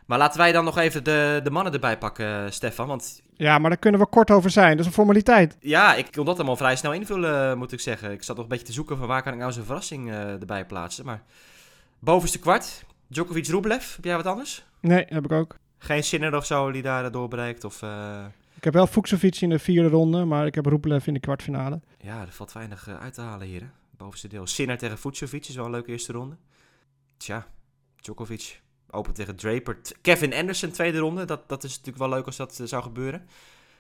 Maar laten wij dan nog even de, de mannen erbij pakken, Stefan. Want Ja, maar daar kunnen we kort over zijn. Dat is een formaliteit. ja, ik kon dat allemaal vrij snel invullen, moet ik zeggen. Ik zat nog een beetje te zoeken van waar kan ik nou zo'n verrassing erbij plaatsen. Maar bovenste kwart, Djokovic Rublev. Heb jij wat anders? Nee, heb ik ook. Geen Sinner of zo die daar doorbreekt? Of, eh, Ik heb wel Fuxovic in de vierde ronde. Maar ik heb Rublev in de kwartfinale. Ja, er valt weinig eh, uit te halen hier. Hè? Bovenste deel. Sinner tegen Vucevic is wel een leuke eerste ronde. Tja, Djokovic. Open tegen Draper. Kevin Anderson, tweede ronde. Dat, dat is natuurlijk wel leuk als dat eh, zou gebeuren.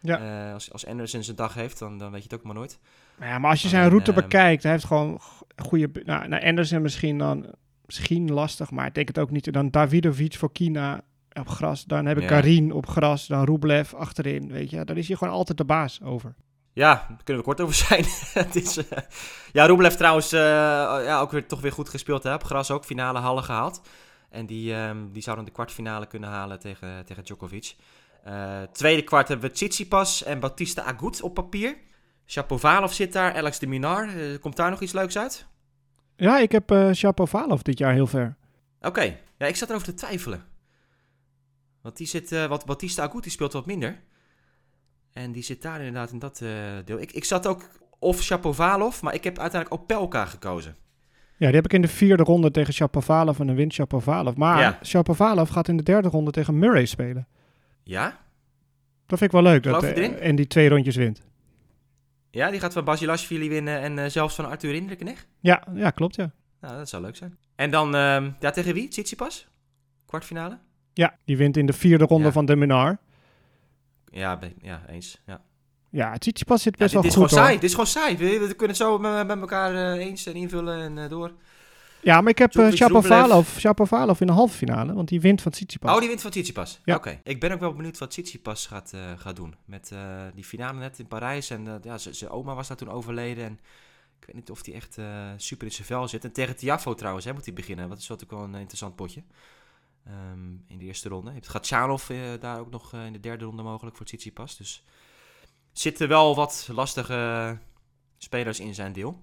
Ja. Als, als Anderson zijn dag heeft, dan, dan weet je het ook maar nooit. Ja, maar als je zijn route bekijkt, hij heeft gewoon goede... Nou, nou, Anderson misschien dan misschien lastig, maar ik denk het ook niet. Dan Davidovic voor Kina op gras. Dan heb ik Ja. Karin op gras. Dan Rublev achterin, weet je. Dan is hij gewoon altijd de baas over. Ja, daar kunnen we kort over [laughs] zijn. het is, eh, ja, Rublev trouwens eh, ja, ook weer, toch weer goed gespeeld. Hè? Op gras ook, finale hallen gehaald. En die, ehm, die zou dan de kwartfinale kunnen halen tegen, tegen Djokovic. Eh, tweede kwart hebben we Tsitsipas en Bautista Agut op papier. Shapovalov zit daar, Alex de Minar. Komt daar nog iets leuks uit? Ja, ik heb Shapovalov dit jaar heel ver. Oké, ja, ik zat erover te twijfelen. Want die zit, eh, wat Bautista Agut die speelt wat minder. En die zit daar inderdaad in dat eh, deel. Ik, ik zat ook of Shapovalov, maar ik heb uiteindelijk Opelka gekozen. Ja, die heb ik in de vierde ronde tegen Shapovalov en dan wint Shapovalov. Maar Ja. Shapovalov gaat in de derde ronde tegen Murray spelen. Ja? Dat vind ik wel leuk. Dat, Geloof en die twee rondjes wint. Ja, die gaat van Basilashvili winnen en eh, zelfs van Arthur Rinderknecht. Ja, ja, klopt ja. Nou, dat zou leuk zijn. En dan, ehm, ja, tegen wie? Tsitsipas? Kwartfinale? Ja, die wint in de vierde ronde Ja. van de Minar. Ja, ja eens. Ja. Ja, Tsitsipas zit Ja, best dit, wel dit is goed gewoon hoor. saai. Dit is gewoon saai. We, we kunnen het zo met, met elkaar eh, eens en invullen en eh, door. Ja, maar ik heb uh, Shapovalov, Shapovalov in de halve finale, want die wint van Tsitsipas. Oh, die wint van Tsitsipas. Ja. Oké. Ik ben ook wel benieuwd wat Tsitsipas gaat, eh, gaat doen. Met eh, die finale net in Parijs. En ja, zijn oma was daar toen overleden. En ik weet niet of hij echt super in zijn vel zit. En tegen Tiafo trouwens hè, moet hij beginnen. Dat is natuurlijk wel een interessant potje. Ehm, in de eerste ronde. Je hebt Gatchanov eh daar ook nog in de derde ronde mogelijk voor Tsitsipas. Dus zitten wel wat lastige spelers in zijn deel.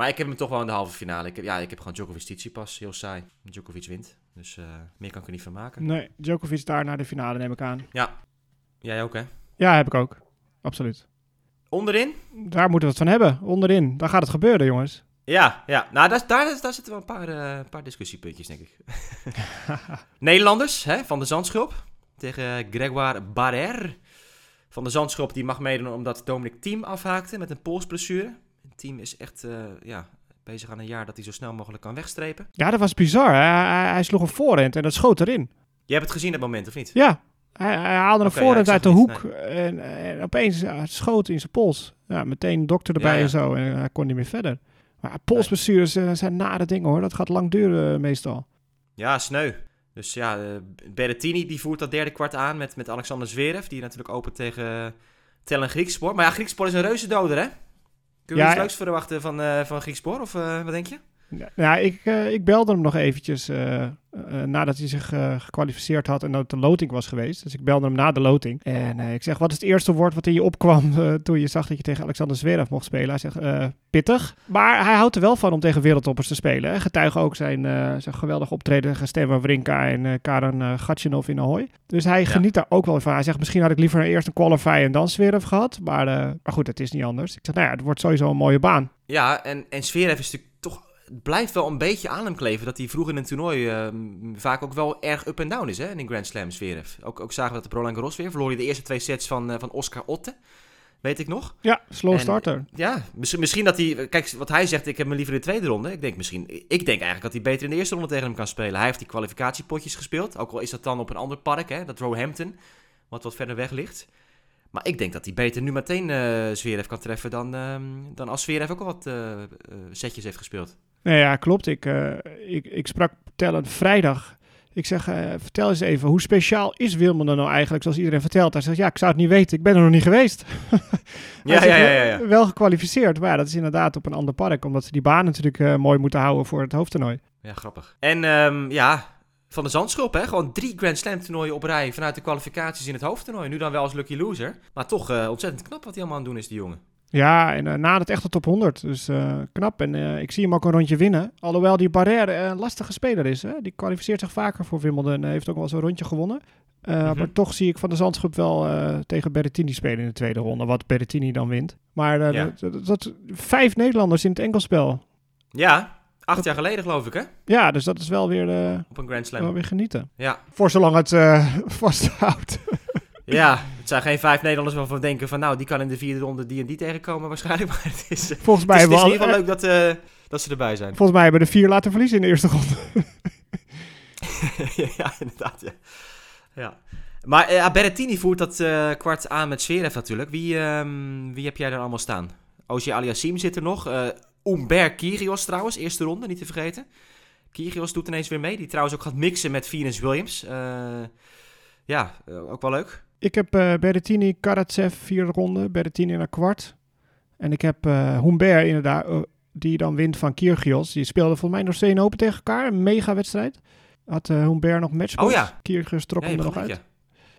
Maar ik heb hem toch wel in de halve finale. Ik heb, ja, ik heb gewoon Djokovic Tsitsipas. Heel saai. Djokovic wint. Dus eh, meer kan ik er niet van maken. Nee, Djokovic daar naar de finale neem ik aan. Jij ook, hè? Ja, heb ik ook. Absoluut. Onderin? Daar moeten we het van hebben, onderin. Daar gaat het gebeuren, jongens. Ja, ja. Nou, daar, daar, daar zitten wel een paar, eh, paar discussiepuntjes, denk ik. [laughs] Nederlanders, hè? Van de Zandschulp tegen Gregoire Barrer. Van de Zandschulp die mag meedoen omdat Dominic Thiem afhaakte met een polsblessure. Het team is echt eh, ja, bezig aan een jaar dat hij zo snel mogelijk kan wegstrepen. Ja, dat was bizar. Hij, sloeg een voorhand en dat schoot erin. Je hebt het gezien dat moment, of niet? Ja, hij, hij haalde een voorhand ik uit de het hoek en, en opeens ja, het schoot in zijn pols. Ja, meteen dokter erbij Ja, en zo en hij kon niet meer verder. Maar polsblessures eh, zijn nare dingen hoor. Dat gaat lang duren eh, meestal. Ja, sneu. Dus ja, eh, Berrettini die voert dat derde kwart aan met, met Alexander Zverev. Die natuurlijk open tegen Tellen Griekspoor. Maar ja, Griekspoor is een reuzendoder, hè? Kun je Ja, iets ja. leuks verwachten van, eh van Griekspoor? Of eh, wat denk je? Ja, ja, ik, eh, ik belde hem nog eventjes eh, eh, nadat hij zich gekwalificeerd had en dat de loting was geweest. Dus ik belde hem na de loting. En ik zeg, wat is het eerste woord wat in je opkwam toen je zag dat je tegen Alexander Zverev mocht spelen? Hij zegt, pittig. Maar hij houdt er wel van om tegen wereldtoppers te spelen. Hè. Getuige ook zijn, zijn geweldig optreden tegen Stan Wawrinka en Karen uh, Gatchinov in Ahoy. Dus hij geniet daar ook wel van. Hij zegt, misschien had ik liever eerst een qualifier en dan Zverev gehad. Maar, maar goed, het is niet anders. Ik zeg, nou ja, het wordt sowieso een mooie baan. Ja, en, en Zverev is natuurlijk toch... Blijft wel een beetje aan hem kleven dat hij vroeger in een toernooi eh, vaak ook wel erg up en down is, hè? In Grand Slam Zverev. Ook, ook zagen we dat de Roland Garros weer. Verloor hij de eerste twee sets van, eh, van Oscar Otte. Weet ik nog. Ja, slow En- starter. Ja, misschien, dat hij... Kijk, wat hij zegt, ik heb hem liever in de tweede ronde. Ik denk, misschien, ik denk eigenlijk dat hij beter in de eerste ronde tegen hem kan spelen. Hij heeft die kwalificatiepotjes gespeeld. Ook al is dat dan op een ander park, hè, dat Roehampton. Wat wat verder weg ligt. Maar ik denk dat hij beter nu meteen eh Zverev kan treffen dan, ehm, dan als Zverev ook al wat eh, eh, setjes heeft gespeeld. Nee, ja, klopt. Ik, eh, ik, ik sprak Tellen vrijdag. Ik zeg, eh, vertel eens even, hoe speciaal is Wimbledon nou eigenlijk, zoals iedereen vertelt? Hij zegt, ja, ik zou het niet weten, ik ben er nog niet geweest. [laughs] Ja, ja, ja, ja, ja. Wel gekwalificeerd, maar ja, dat is inderdaad op een ander park, omdat ze die baan natuurlijk eh, mooi moeten houden voor het hoofdtoernooi. Ja, grappig. En ehm, ja, van de Zandschulp, hè? Gewoon drie Grand Slam toernooien op rij vanuit de kwalificaties in het hoofdtoernooi. Nu dan wel als lucky loser. Maar toch ontzettend knap wat hij allemaal aan het doen is, die jongen. Ja, en uh, na het echte top 100, dus uh, knap. En uh, ik zie hem ook een rondje winnen. Alhoewel die Barrère een lastige speler is. Hè? Die kwalificeert zich vaker voor Wimbledon en heeft ook wel eens een rondje gewonnen. Mm -hmm. Maar toch zie ik van de Zandschap wel tegen Berrettini spelen in de tweede ronde. Wat Berrettini dan wint. Maar ja. dat, dat, vijf Nederlanders in het enkelspel. Ja, acht dat, jaar geleden geloof ik hè? Ja, dus dat is wel weer, Op een Grand Slam. wel weer genieten. Ja. Voor zolang het [laughs] vasthoudt. Ja, het zijn geen vijf Nederlanders waarvan we denken van nou, die kan in de vierde ronde die en die tegenkomen waarschijnlijk. [laughs] Maar het is, Volgens mij het is, het is in wel, ieder geval leuk dat, uh, dat ze erbij zijn. Volgens mij hebben de vier laten verliezen in de eerste ronde. [laughs] ja, inderdaad. Ja. ja. Maar eh, Berrettini voert dat eh, kwart aan met Zverev natuurlijk. Wie, ehm, wie heb jij daar allemaal staan? Ogier Aliassim zit er nog. eh Umber Kyrgios trouwens, eerste ronde, niet te vergeten. Kyrgios doet ineens weer mee. Die trouwens ook gaat mixen met Venus Williams. Eh, ja, eh, ook wel leuk. Ik heb eh Berrettini, Karatsev, vierde ronde. Berrettini naar kwart. En ik heb eh Humbert inderdaad, eh, die dan wint van Kyrgios. Die speelde volgens mij nog Steen Open tegen elkaar. Een mega wedstrijd. Had eh Humbert nog matchpoints. Oh ja. Kyrgios trok Ja, hem er nog uit.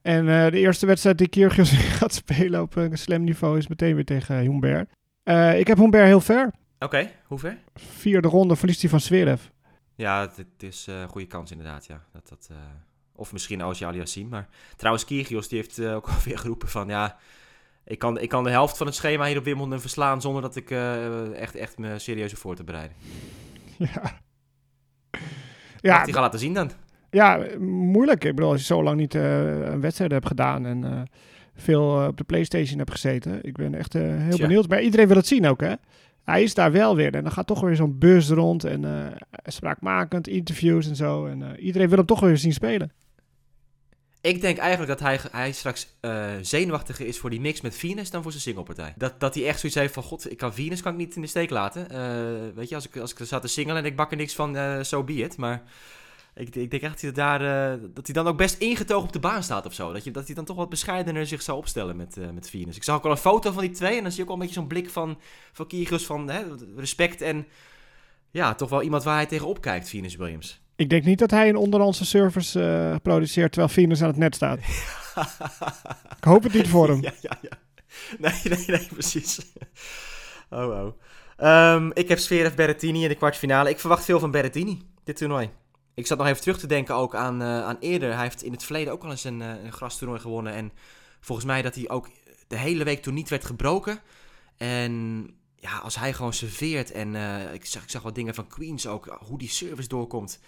En de eerste wedstrijd die Kyrgios [laughs] gaat spelen op een slam niveau is meteen weer tegen Humbert. Ik heb Humbert heel ver. Oké, hoe ver? Vierde ronde verliest hij van Zverev. Ja, het, het is een goede kans inderdaad, ja. Dat, dat, of misschien Ogier Aliassim. Maar trouwens, Kyrgios die heeft eh, ook [laughs] alweer geroepen van... Ja, ik kan, ik kan de helft van het schema hier op Wimbledon verslaan... zonder dat ik eh, echt, echt me serieus voor te bereiden. [laughs] Ja. Ja, die gaan laten zien dan. ja, moeilijk. Ik bedoel, als je zo lang niet eh, een wedstrijd hebt gedaan en veel op de PlayStation hebt gezeten. Ik ben echt heel Tja. benieuwd. Maar iedereen wil het zien ook, hè? Hij is daar wel weer. En dan gaat toch weer zo'n bus rond en spraakmakend, interviews en zo. En iedereen wil hem toch weer zien spelen. Ik denk eigenlijk dat hij, hij straks eh, zenuwachtiger is voor die mix met Venus dan voor zijn singlepartij. Dat, dat hij echt zoiets heeft van, god, ik kan Venus kan ik niet in de steek laten. Eh, weet je, als ik, als ik er zat te singelen en ik bak er niks van, eh so be it. Maar ik, ik denk echt dat hij, daar, dat hij dan ook best ingetogen op de baan staat of zo. Dat, je, dat hij dan toch wat bescheidener zich zou opstellen met, met Venus. Ik zag ook al een foto van die twee en dan zie je ook al een beetje zo'n blik van, van Kyrgios van hè, respect en ja, toch wel iemand waar hij tegenop kijkt, Venus Williams. Ik denk niet dat hij een onderhandse service eh, produceert terwijl Venus aan het net staat. [laughs] Ik hoop het niet voor hem. [laughs] Ja, ja, ja. Nee, nee, nee, precies. Oh, oh. Ehm, ik heb Zverev Berrettini in de kwartfinale. Ik verwacht veel van Berrettini, dit toernooi. Ik zat nog even terug te denken ook aan, eh, aan eerder. Hij heeft in het verleden ook al eens een, eh, een grastoernooi gewonnen. En volgens mij dat hij ook de hele week toen niet werd gebroken. En ja, als hij gewoon serveert en ik, zag, ik zag wat dingen van Queens ook, hoe die service doorkomt.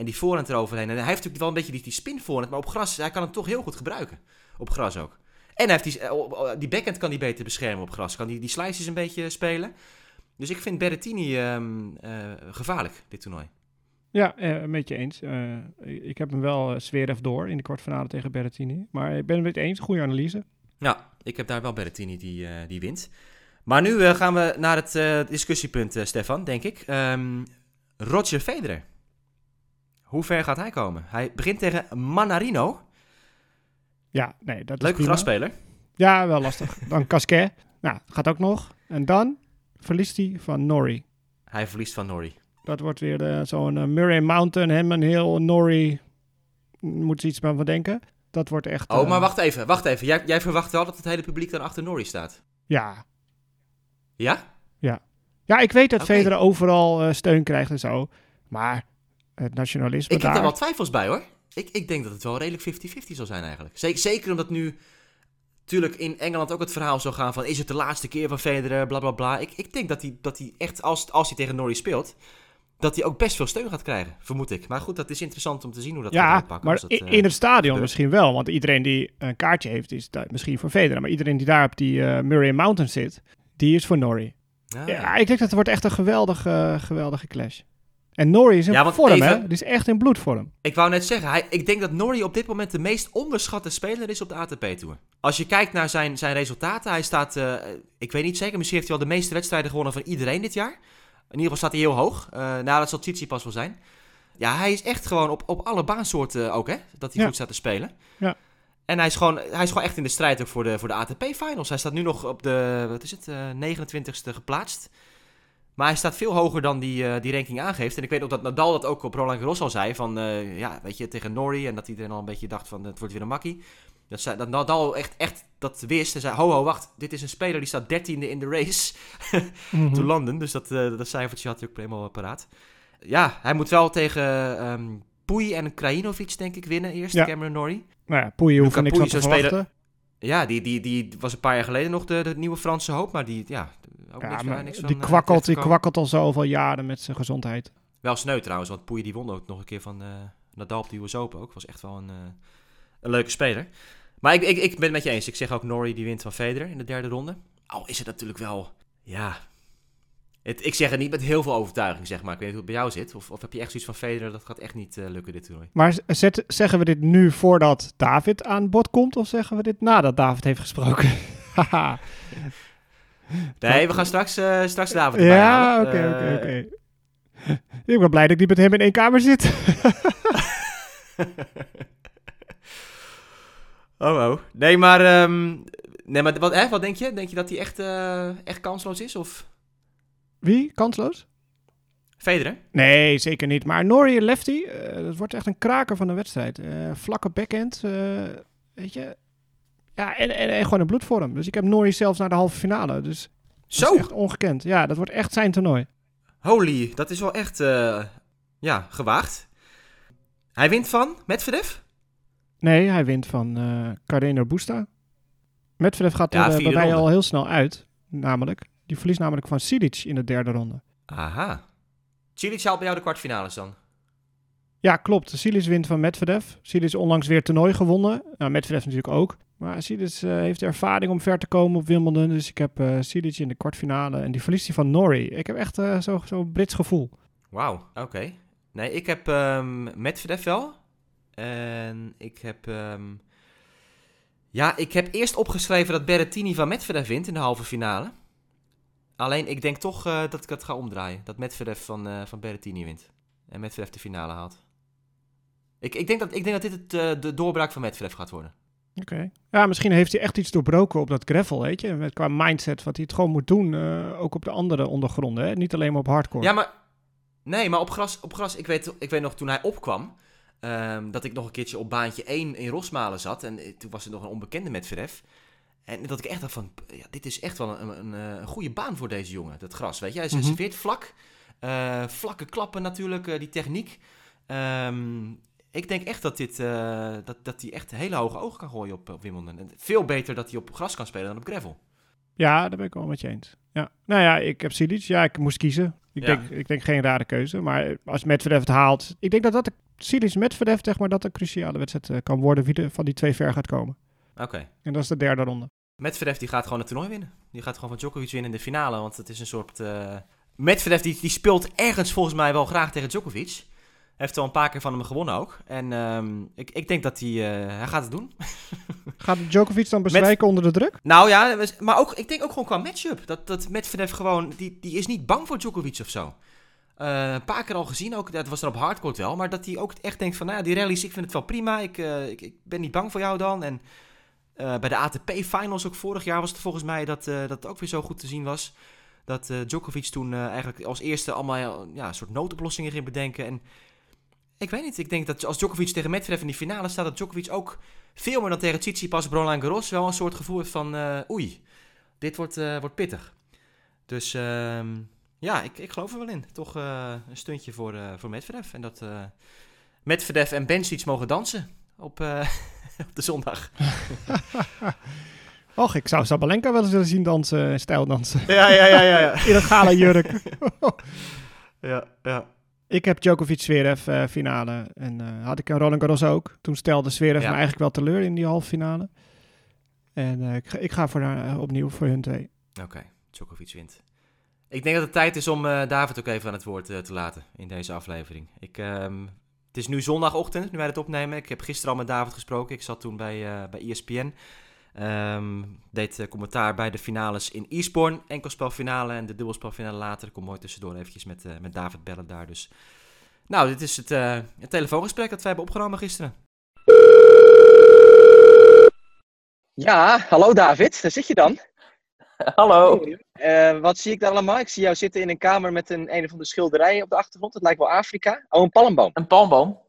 En die voorhand eroverheen. En hij heeft natuurlijk wel een beetje die, die spin voorhand, maar op gras, hij kan hem toch heel goed gebruiken. Op gras ook. En hij heeft die, eh, op- die backhand kan hij beter beschermen op gras. Kan die, die slices een beetje spelen. Dus ik vind Berrettini ehm, eh, gevaarlijk, dit toernooi. Ja, eh, met je eens. Eh, ik heb hem wel uh, Zverev door in de kwartfinale tegen Berrettini. Maar ik ben het met je eens. Goede analyse. Ja, ik heb daar wel Berrettini die, eh, die wint. Maar nu eh, gaan we naar het eh, discussiepunt, eh, Stefan, denk ik. Ehm, Roger Federer. Hoe ver gaat hij komen? Hij begint tegen Manarino. Ja, nee, dat is Leuke prima. grasspeler. Ja, wel lastig. Dan Casquet. [laughs] Nou, gaat ook nog. En dan verliest hij van Norrie. Hij verliest van Norrie. Dat wordt weer eh, zo'n eh, Murray Mountain, Hammond Hill, Norrie. Moet je iets van denken. Dat wordt echt... Oh, eh, maar wacht even, wacht even. Jij, jij verwacht wel dat het hele publiek dan achter Norrie staat? Ja. Ja? Ja, ik weet dat Oké. Federer overal steun krijgt en zo. Maar het nationalisme Ik heb daar... daar wel twijfels bij hoor. Ik, ik denk dat het wel redelijk 50-50 zal zijn eigenlijk. Zeker, zeker omdat nu natuurlijk in Engeland ook het verhaal zou gaan van... is het de laatste keer van Federer, bla bla bla. Ik, ik denk dat hij, dat hij echt, als, als hij tegen Norrie speelt... dat hij ook best veel steun gaat krijgen, vermoed ik. Maar goed, dat is interessant om te zien hoe dat gaat Ja, uitpakken. maar dat, in, eh, in het stadion gebeurt. misschien wel. Want iedereen die een kaartje heeft, is misschien voor Federer. Maar iedereen die daar op die eh, Murray Mountain zit, die is voor Norrie. Ah, Ja, ik denk dat het wordt echt een geweldige, geweldige clash. En Norrie is in Ja, vorm, even- hè? Die is echt in bloedvorm. Ik wou net zeggen, hij, ik denk dat Norrie op dit moment de meest onderschatte speler is op de ATP-tour. Als je kijkt naar zijn, zijn resultaten, hij staat, eh, ik weet niet zeker, misschien heeft hij wel de meeste wedstrijden gewonnen van iedereen dit jaar. In ieder geval staat hij heel hoog. Eh nou, dat zal Tsitsipas wel zijn. Ja, hij is echt gewoon op, op alle baansoorten ook, hè, dat hij Ja. goed staat te spelen. Ja. En hij is, gewoon, hij is gewoon echt in de strijd ook voor de, voor de ATP-finals. Hij staat nu nog op de, wat is het, eh 29ste geplaatst. Maar hij staat veel hoger dan die, eh, die ranking aangeeft. En ik weet ook dat Nadal dat ook op Roland Garros al zei. Van, eh, ja, weet je, tegen Norrie. En dat iedereen al een beetje dacht van, het wordt weer een makkie. Dat, zei, dat Nadal echt, echt dat wist. En zei, ho, ho, wacht. Dit is een speler die staat dertiende in de race [laughs] to London. Dus dat, eh, dat cijfertje had hij ook helemaal paraat. Ja, hij moet wel tegen ehm Poei en Krajinovic, denk ik, winnen eerst. Ja. Cameron Norrie. Nou ja, Poeie hoeft niks Pouille te. Ja, die, die, die was een paar jaar geleden nog de, de nieuwe Franse hoop. Maar die, ja, ook Ja, niks, maar niks van, die eh, kwakkelt, die kwakkelt al zoveel jaren met zijn gezondheid. Wel sneu trouwens, want Poei die won ook nog een keer van eh, Nadal op de US Open ook. Was echt wel een, eh, een leuke speler. Maar ik, ik, ik ben het met je eens. Ik zeg ook Norrie die wint van Federer in de derde ronde. Al is het natuurlijk wel, ja... Het, ik zeg het niet met heel veel overtuiging, zeg maar. Ik weet niet hoe het bij jou zit. Of, of heb je echt zoiets van Federer, dat gaat echt niet lukken dit toernooi. Maar zet, zeggen we dit nu voordat David aan bod komt of zeggen we dit nadat David heeft gesproken? [laughs] Nee, we gaan straks, eh, straks David erbij ja, halen. oké, Eh, oké, oké. Ik ben blij dat ik niet met hem in één kamer zit. [laughs] oh, oh. Nee, maar, ehm, nee, maar wat, hè, wat denk je? Denk je dat hij echt, eh, echt kansloos is? Of Wie? Kansloos? Federer? Nee, zeker niet. Maar Norrie Lefty, eh, dat wordt echt een kraker van de wedstrijd. Eh, vlakke backhand, weet je. Ja, en, en, en gewoon een bloedvorm. Dus ik heb Norrie zelfs naar de halve finale. Dus Zo! echt ongekend. Ja, dat wordt echt zijn toernooi. Holy, dat is wel echt, eh, ja, gewaagd. Hij wint van Medvedev? Nee, hij wint van eh Carreno Busta. Medvedev gaat Ja, er eh, vierde bij mij al heel snel uit. Namelijk, die verliest namelijk van Silic in de derde ronde. Aha. Cilic haalt bij jou de kwartfinales dan? Ja, klopt. Silic wint van Medvedev. Silic is onlangs weer toernooi gewonnen. Nou, Medvedev natuurlijk ook. Maar Silic eh, heeft ervaring om ver te komen op Wimbledon. Dus ik heb eh Silic in de kwartfinale. En die verliest hij van Norrie. Ik heb echt eh, zo'n zo Brits gevoel. Wauw, oké. Nee, ik heb ehm Medvedev wel. En ik heb... ehm, Ja, ik heb eerst opgeschreven dat Berrettini van Medvedev wint in de halve finale. Alleen, ik denk toch dat ik het ga omdraaien. Dat Medvedev van, eh, van Berrettini wint. En Medvedev de finale haalt. Ik, ik, denk, dat, ik denk dat dit het, de doorbraak van Medvedev gaat worden. Oké. Ja, misschien heeft hij echt iets doorbroken op dat gravel, weet je. Met, qua mindset, wat hij het gewoon moet doen. eh, ook op de andere ondergronden, hè. Niet alleen maar op hardcore. Ja, maar... Nee, maar op gras, op gras ik, weet, ik weet nog toen hij opkwam... ehm, dat ik nog een keertje op baantje 1 in Rosmalen zat. En eh, toen was het nog een onbekende Medvedev. En dat ik echt dacht van... Ja, dit is echt wel een, een, een, een goede baan voor deze jongen. Dat gras, weet je. Hij Mhm. serveert vlak. eh, vlakke klappen natuurlijk, eh, die techniek. Ehm, ik denk echt dat, dit, eh, dat, dat hij echt hele hoge ogen kan gooien op, op Wimbledon. En veel beter dat hij op gras kan spelen dan op gravel. Ja, daar ben ik wel met je eens. Ja. Nou ja, ik heb Silic. Ja, ik moest kiezen. Ik, Ja. denk, ik denk geen rare keuze. Maar als Medvedev het haalt... Ik denk dat dat Silic Medvedev, zeg maar, dat een cruciale wedstrijd eh, kan worden. Wie er van die twee ver gaat komen. Oké. En dat is de derde ronde. Medvedev die gaat gewoon het toernooi winnen. Die gaat gewoon van Djokovic winnen in de finale. Want het is een soort... eh Medvedev die, die speelt ergens volgens mij wel graag tegen Djokovic. Heeft al een paar keer van hem gewonnen ook. En ehm, ik, ik denk dat hij... eh, hij gaat het doen. [laughs] Gaat Djokovic dan bezwijken onder de druk? Nou ja, maar ook, ik denk ook gewoon qua matchup. Dat, dat Medvedev gewoon... Die, die is niet bang voor Djokovic of zo. Eh, een paar keer al gezien, ook, dat was dan op hardcourt wel. Maar dat hij ook echt denkt van... Nou ja, die rallies, ik vind het wel prima. Ik, eh, ik, ik ben niet bang voor jou dan. En bij de ATP-finals ook vorig jaar was het volgens mij dat, dat het ook weer zo goed te zien was. Dat Djokovic toen eigenlijk als eerste allemaal ja, een soort noodoplossingen ging bedenken. En ik weet niet, ik denk dat als Djokovic tegen Medvedev in die finale staat, dat Djokovic ook veel meer dan tegen Tsitsipas, Roland Garros wel een soort gevoel heeft van eh, oei, dit wordt, eh, wordt pittig. Dus ehm, ja, ik, ik geloof er wel in. Toch eh, een stuntje voor, voor Medvedev. En dat Medvedev en Bencic mogen dansen op, [laughs] op de zondag. [laughs] Och, ik zou Sabalenka wel eens willen zien dansen, stijldansen. Ja, ja, ja, ja. ja. [laughs] In een gala jurk. ja, ja. Ik heb Djokovic Zverev eh, finale. En eh, had ik een Roland Garros ook. Toen stelde Zverev Ja. me eigenlijk wel teleur in die halve finale. En eh, ik, ga, ik ga voor, eh, opnieuw voor hun twee. Oké, Djokovic wint. Ik denk dat het tijd is om eh, David ook even aan het woord eh, te laten in deze aflevering. Ik, ehm, het is nu zondagochtend, nu wij het opnemen. Ik heb gisteren al met David gesproken. Ik zat toen bij, eh, bij ESPN. Ehm, deed eh, commentaar bij de finales in Eastbourne. Enkelspelfinale en de dubbelspelfinale later. Ik kom mooi tussendoor eventjes met, eh, met David bellen daar. Dus. Nou, dit is het, eh, het telefoongesprek dat wij hebben opgenomen gisteren. Ja, hallo David, daar zit je dan. Hallo. Eh, wat zie ik daar allemaal? Ik zie jou zitten in een kamer met een, een of andere schilderijen op de achtergrond. Het lijkt wel Afrika. Oh, een palmboom. Een palmboom.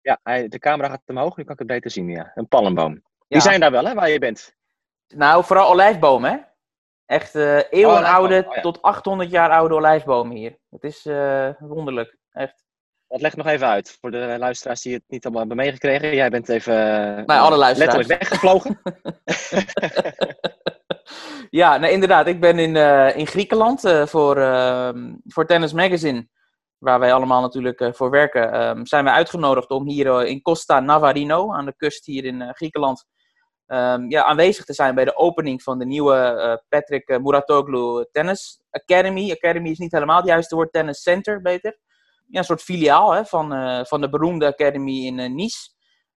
Ja, hij, de camera gaat omhoog, nu kan ik het beter zien. Ja, een palmboom. Die zijn daar wel, hè, waar je bent. Nou, vooral olijfbomen, hè? Echt eh eeuwenoude, oh ja. tot 800 jaar oude olijfbomen hier. Het is eh, wonderlijk, echt. Dat leg nog even uit, voor de luisteraars die het niet allemaal hebben meegekregen. Jij bent even eh, Nou, alle luisteraars. letterlijk weggevlogen. [laughs] ja, nee, inderdaad. Ik ben in, in Griekenland voor, ehm, voor Tennis Magazine, waar wij allemaal natuurlijk voor werken. ehm, zijn we uitgenodigd om hier in Costa Navarino, aan de kust hier in Griekenland, ehm, ja, aanwezig te zijn bij de opening van de nieuwe eh, Patrick eh, Muratoglu Tennis Academy. Academy is niet helemaal het juiste woord, tennis center beter. Ja, een soort filiaal hè, van, eh, van de beroemde Academy in Nice.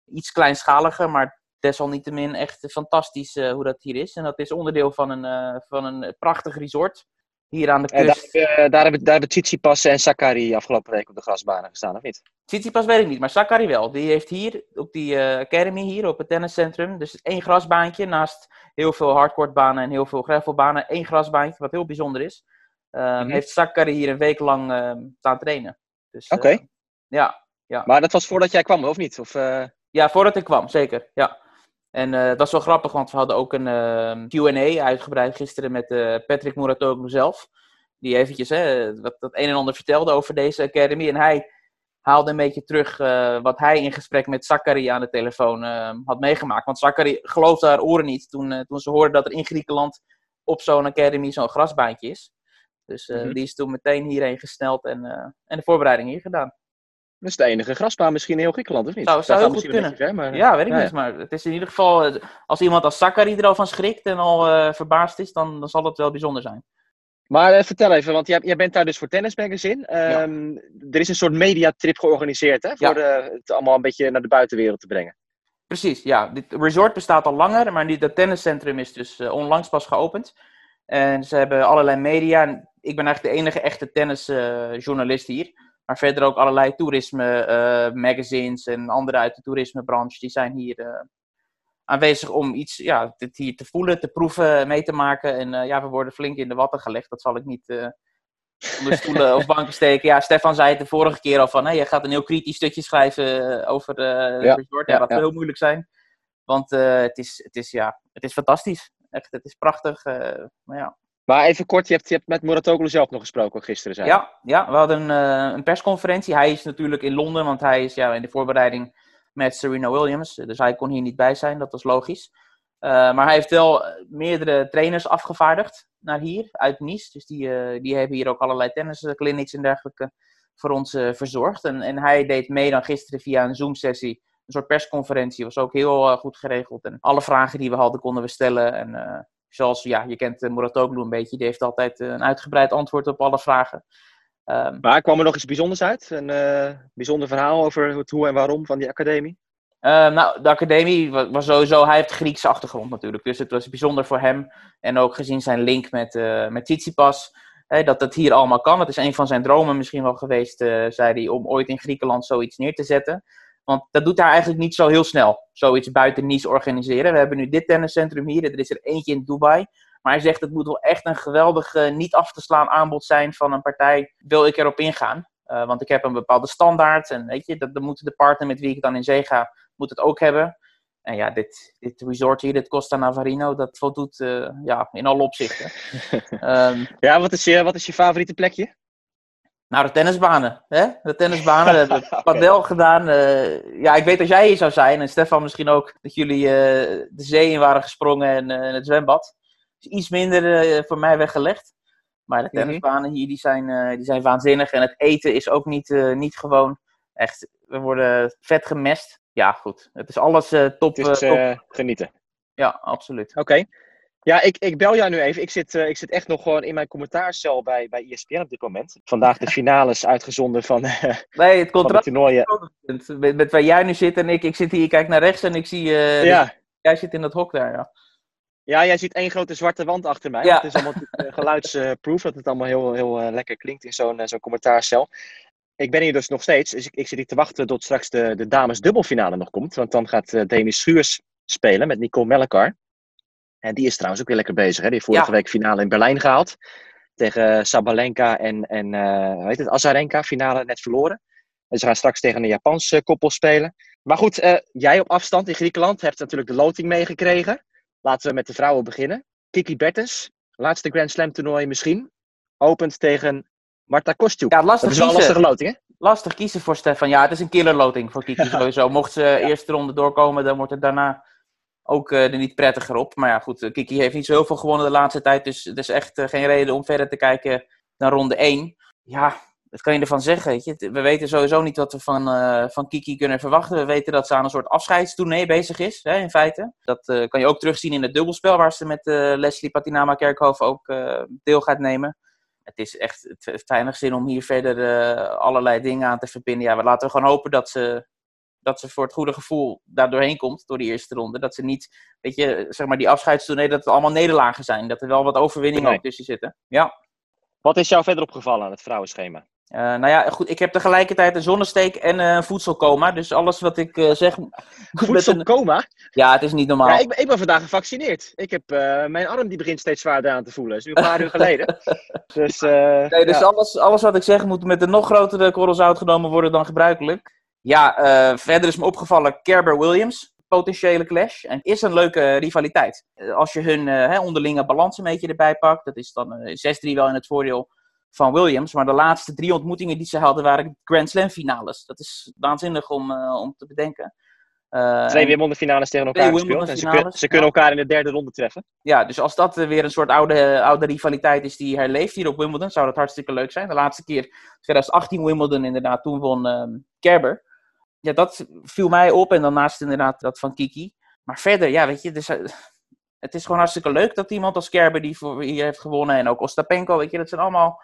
Iets kleinschaliger, maar desalniettemin echt fantastisch hoe dat hier is. En dat is onderdeel van een, van een prachtig resort hier aan de En daar, kust. hebben- daar hebben, daar hebben Tsitsipas en Sakari afgelopen week op de grasbanen gestaan, of niet? Tsitsipas weet ik niet, maar Sakari wel. Die heeft hier, op die eh, academy hier, op het tenniscentrum, dus één grasbaantje naast heel veel hardcourtbanen en heel veel gravelbanen. één grasbaantje, wat heel bijzonder is. Ehm, Mhm. Heeft Sakari hier een week lang ehm, staan trainen. Dus, Oké. eh, ja, Maar dat was voordat jij kwam, of niet? Of, eh, ja, voordat ik kwam, zeker. Ja. En eh, dat was wel grappig, want we hadden ook een ehm, Q&A uitgebreid gisteren met eh, Patrick Muratoglu zelf. Die eventjes hè, wat, dat een en ander vertelde over deze academy. En hij haalde een beetje terug eh, wat hij in gesprek met Zachary aan de telefoon ehm, had meegemaakt. Want Zachary geloofde haar oren niet toen, toen ze hoorde dat er in Griekenland op zo'n academy zo'n grasbaantje is. Dus Mhm. die is toen meteen hierheen gesneld en, en de voorbereiding hier gedaan. Dat is de enige grasbaan misschien in heel Griekenland, of niet? Zou- Dat zou heel goed maar, Ja, weet ik ja, niet. Maar het is in ieder geval, eh, als iemand als Zachary er al van schrikt en al eh, verbaasd is, dan, dan zal het wel bijzonder zijn. Maar eh, vertel even, want jij, jij bent daar dus voor Tennis Magazine. Ehm, Er is een soort mediatrip georganiseerd, hè? Voor Ja. de, het allemaal een beetje naar de buitenwereld te brengen. Precies, ja. Dit resort bestaat al langer, maar dit, dat tenniscentrum is dus eh, onlangs pas geopend. En ze hebben allerlei media. En Ik ben eigenlijk de enige echte tennisjournalist hier. Maar verder ook allerlei toerisme eh, magazines en anderen uit de toerismebranche. Die zijn hier eh, aanwezig om iets, ja, dit hier te voelen, te proeven, mee te maken. En eh, ja, we worden flink in de watten gelegd. Dat zal ik niet onder stoelen of banken steken. Ja, Stefan zei het de vorige keer al van, hé, je gaat een heel kritisch stukje schrijven over eh Ja, het resort. Ja, ja, dat ja. wil heel moeilijk zijn. Want het, is, het, is, ja, het is fantastisch. Echt, het is prachtig. maar ja. Maar even kort, je hebt, je hebt met Muratoglu zelf nog gesproken gisteren, zei je. Ja, ja, we hadden eh, een persconferentie. Hij is natuurlijk in Londen, want hij is ja, in de voorbereiding met Serena Williams. Dus hij kon hier niet bij zijn, dat was logisch. Eh, maar hij heeft wel meerdere trainers afgevaardigd naar hier, uit Nice. Dus die, eh, die hebben hier ook allerlei tennisclinics en dergelijke voor ons verzorgd. En, en hij deed mee dan gisteren via een Zoom-sessie. Een soort persconferentie, was ook heel goed geregeld. En alle vragen die we hadden, konden we stellen. En zoals, ja, je kent uh, Muratoglu een beetje. Die heeft altijd eh, een uitgebreid antwoord op alle vragen. Ehm, Maar kwam er nog iets bijzonders uit? Een eh, bijzonder verhaal over het hoe en waarom van die academie? Eh, nou, de academie wa- was sowieso, hij heeft Griekse achtergrond natuurlijk, dus het was bijzonder voor hem. En ook gezien zijn link met, eh met Tsitsipas, hè, dat het hier allemaal kan. Het is een van zijn dromen misschien wel geweest, eh, zei hij, om ooit in Griekenland zoiets neer te zetten. Want dat doet hij eigenlijk niet zo heel snel, zoiets buiten Nice organiseren. We hebben nu dit tenniscentrum hier, er is er eentje in Dubai. Maar hij zegt, het moet wel echt een geweldig, eh, niet af te slaan aanbod zijn van een partij, wil ik erop ingaan. Eh, want ik heb een bepaalde standaard en weet je, dat, dan moet de partner met wie ik dan in zee ga, moet het ook hebben. En ja, dit, dit resort hier, dit Costa Navarino, dat voldoet eh, ja, in alle opzichten. [laughs] Ehm, Ja, wat is je, wat is je favoriete plekje? Nou, de tennisbanen. Hè? De tennisbanen, we hebben [laughs] padel gedaan. eh, ja, ik weet dat jij hier zou zijn en Stefan misschien ook, dat jullie eh, de zee in waren gesprongen en eh, het zwembad. Is iets minder voor mij weggelegd. Maar de Mhm. tennisbanen hier, die zijn, die zijn waanzinnig. En het eten is ook niet, niet gewoon. Echt, we worden vet gemest. Ja, goed. Het is alles top. Het is top. genieten. Ja, absoluut. Oké. Ja, ik, ik bel jou nu even. Ik zit, eh, ik zit echt nog gewoon in mijn commentaarcel bij, bij ESPN op dit moment. Vandaag de [laughs] finales uitgezonden van, eh, Nee, het toernooien. met, met waar jij nu zit en ik. Ik zit hier, ik kijk naar rechts en ik zie... eh, Ja. Jij zit in dat hok daar, ja. ja, jij ziet één grote zwarte wand achter mij. Ja. Het is allemaal [laughs] geluidsproof, dat het allemaal heel, heel lekker klinkt in zo'n zo'n commentaarcel. Ik ben hier dus nog steeds, dus ik, ik zit hier te wachten tot straks de, de dames dubbelfinale nog komt. Want dan gaat Demi Schuurs spelen met Nicole Mellekar. En die is trouwens ook weer lekker bezig. Hè? Die heeft vorige Ja. week finale in Berlijn gehaald. Tegen Sabalenka en, en eh, hoe heet het, Azarenka. Finale net verloren. En ze gaan straks tegen een Japanse koppel spelen. Maar goed, eh, jij op afstand in Griekenland hebt natuurlijk de loting meegekregen. Laten we met de vrouwen beginnen. Kiki Bertens, laatste Grand Slam toernooi misschien. Opent tegen Marta Kostyuk. Ja, dat lastig is wel een lastige loting, hè? Lastig kiezen voor Stefan. Ja, het is een killerloting voor Kiki [laughs] sowieso. Mocht ze eerste ronde doorkomen, dan wordt het daarna ook eh, er niet prettiger op. Maar ja, goed, eh, Kiki heeft niet zo heel veel gewonnen de laatste tijd. Dus het is echt eh, geen reden om verder te kijken dan ronde 1. Ja, wat kan je ervan zeggen? Weet je? We weten sowieso niet wat we van, van Kiki kunnen verwachten. We weten dat ze aan een soort afscheidstournee bezig is, hè, in feite. Dat kan je ook terugzien in het dubbelspel, waar ze met Leslie Patinama Kerkhoff ook deel gaat nemen. Het is echt, het heeft weinig zin om hier verder allerlei dingen aan te verbinden. Ja, we laten we gewoon hopen dat ze, dat ze voor het goede gevoel daar doorheen komt, door die eerste ronde. Dat ze niet, weet je, zeg maar die afscheidstournee, dat het allemaal nederlagen zijn. Dat er wel wat overwinningen Nee. ook tussen zitten. Ja. Wat is jou verder opgevallen aan het vrouwenschema? Eh, nou ja, goed, ik heb tegelijkertijd een zonnesteek en een voedselcoma. Dus alles wat ik eh, zeg. [laughs] een- Voedselcoma? Ja, het is niet normaal. Ja, ik, ben- ik ben vandaag gevaccineerd. Ik heb, eh, mijn arm die begint steeds zwaarder aan te voelen. Dat is nu een paar uur geleden. [laughs] Dus, Nee, dus ja. alles, alles wat ik zeg moet met een nog grotere korrel zout genomen worden dan gebruikelijk. Ja, eh, verder is me opgevallen Kerber Williams. Potentiële clash. En is een leuke rivaliteit. Eh, Als je hun eh, onderlinge balans een beetje erbij pakt. Dat is dan eh, 6-3 wel in het voordeel van Williams. Maar de laatste drie ontmoetingen die ze hadden waren Grand Slam finales. Dat is waanzinnig om, eh, om te bedenken. Eh, Twee Wimbledon finales tegen elkaar gespeeld. En ze, kun- kunnen elkaar in de derde ronde treffen. Ja, dus als dat eh, weer een soort oude, oude rivaliteit is die herleeft hier op Wimbledon, zou dat hartstikke leuk zijn. De laatste keer, 2018 Wimbledon inderdaad, toen won Kerber. Ja, dat viel mij op en dan naast inderdaad dat van Kiki. Maar verder, ja, weet je, dus, eh, het is gewoon hartstikke leuk dat iemand als Kerber die voor hier heeft gewonnen en ook Ostapenko, weet je, dat zijn allemaal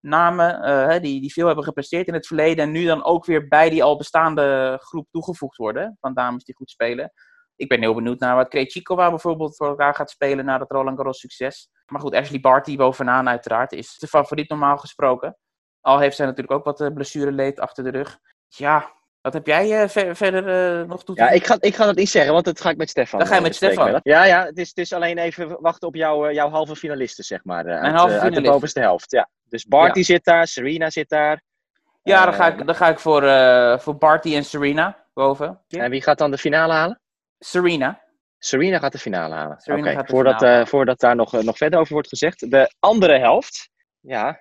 namen eh, die, die veel hebben gepresteerd in het verleden en nu dan ook weer bij die al bestaande groep toegevoegd worden van dames die goed spelen. Ik ben heel benieuwd naar wat Krejcikova bijvoorbeeld voor elkaar gaat spelen na dat Roland Garros succes. Maar goed, Ashley Barty bovenaan uiteraard is de favoriet normaal gesproken. Al heeft zij natuurlijk ook wat eh, blessureleed achter de rug. Ja, wat heb jij eh, ver- verder eh, nog toe te Ja, ik ga, ik ga dat niet zeggen, want dat ga ik met Stefan. Dan ga je eh, met Stefan. Ja, ja het, is, het is alleen even wachten op jouw, eh, jouw halve finalisten, zeg maar. eh, uit, halve uit de finalisten. bovenste helft. Ja. Dus Barty Ja. zit daar, Serena zit daar. Ja, dan ga ik, dan ga ik voor, voor Barty en Serena boven. En wie gaat dan de finale halen? Serena. Serena gaat de finale halen. Oké, voordat, voordat daar nog, nog verder over wordt gezegd. De andere helft, ja,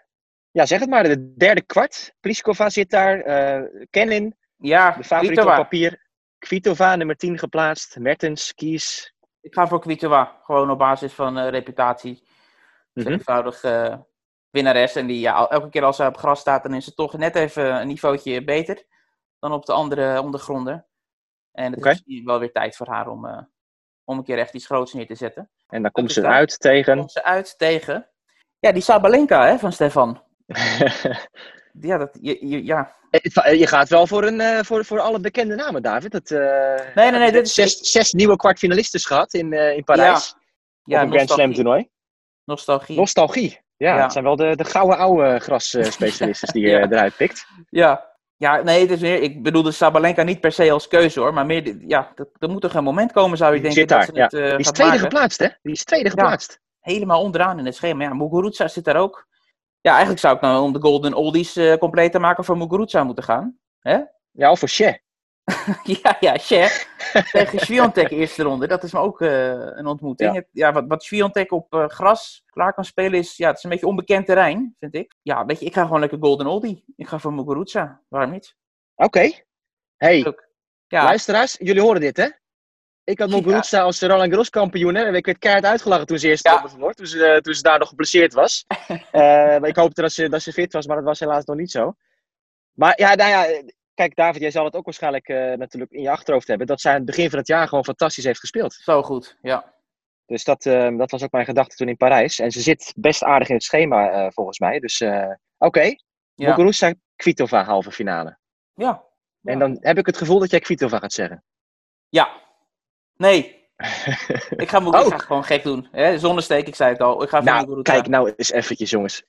ja zeg het maar, de derde kwart. Pliskova zit daar, eh Kenin, Ja, de favoriet op Kvitova. papier. Kvitova, nummer 10 geplaatst. Mertens, Kies. Ik ga voor Kvitova. Gewoon op basis van eh, reputatie. Mhm. Eenvoudig eh winnares. En die, ja, elke keer als ze op gras staat, dan is het toch net even een niveautje beter dan op de andere ondergronden. En het is misschien wel weer tijd voor haar om, eh, om een keer echt iets groots neer te zetten. En dan komt is ze uit tegen. Komt ze uit tegen... Ja, die Sabalenka hè, van Stefan. [laughs] Ja, dat, je, je- ja. je gaat wel voor, een, eh, voor, voor alle bekende namen, David. Eh, nee, nee, dit is- zes, zes nieuwe kwartfinalisten gehad in, eh, in Parijs. ja op een Grand Slam nostalgie. toernooi. Nostalgie. Nostalgie. Ja, Ja. het zijn wel de, de gouden oude grasspecialisten die je [laughs] Ja. eruit pikt. Ja. Ja, nee, het is meer, ik bedoel de Sabalenka niet per se als keuze hoor, maar meer, ja, dat- er moet toch een moment komen zou je denken zit dat daar, ze het eh, Die is tweede maken. geplaatst, hè? Die is tweede geplaatst. Helemaal onderaan in het schema. Ja, Muguruza zit daar ook. Ja, eigenlijk zou ik nou om de Golden Oldies eh, compleet te maken voor Muguruza moeten gaan. Hè? Ja, of voor Che. [laughs] ja, ja, Cher. Tegen Sviontek eerste ronde. Dat is me ook eh, een ontmoeting. Ja. Wat, wat Sviontek op eh, gras klaar kan spelen is, ja, het is een beetje onbekend terrein, vind ik. Ja, weet je, ik ga gewoon lekker Golden Oldie. Ik ga voor Muguruza. Waarom niet? Oké. Hey, Leuk. Ja, luisteraars, jullie horen dit, hè? Ik had Ja. Muguruza als Roland Garros kampioen, hè? En ik werd keihard uitgelachen toen ze eerst Ja. ja. verloor. Toen ze, eh, toen ze daar nog geblesseerd was. [laughs] Maar ik hoopte dat ze, dat ze fit was, maar dat was helaas nog niet zo. Maar ja, nou ja, kijk David, jij zal het ook waarschijnlijk eh, natuurlijk in je achterhoofd hebben. Dat zij aan het begin van het jaar gewoon fantastisch heeft gespeeld. zo goed. Ja. Dus dat, dat was ook mijn gedachte toen in Parijs. En ze zit best aardig in het schema, volgens mij. Dus oké, Ja. Muguruza, Kvitova halve finale. ja. En dan heb ik het gevoel dat jij Kvitova gaat zeggen. Ja. Nee. [laughs] Ik ga, Oh. ik ga gewoon gek doen. Hè? Zonnesteek, ik zei het al. Ik ga nou, kijk nou eens eventjes, jongens.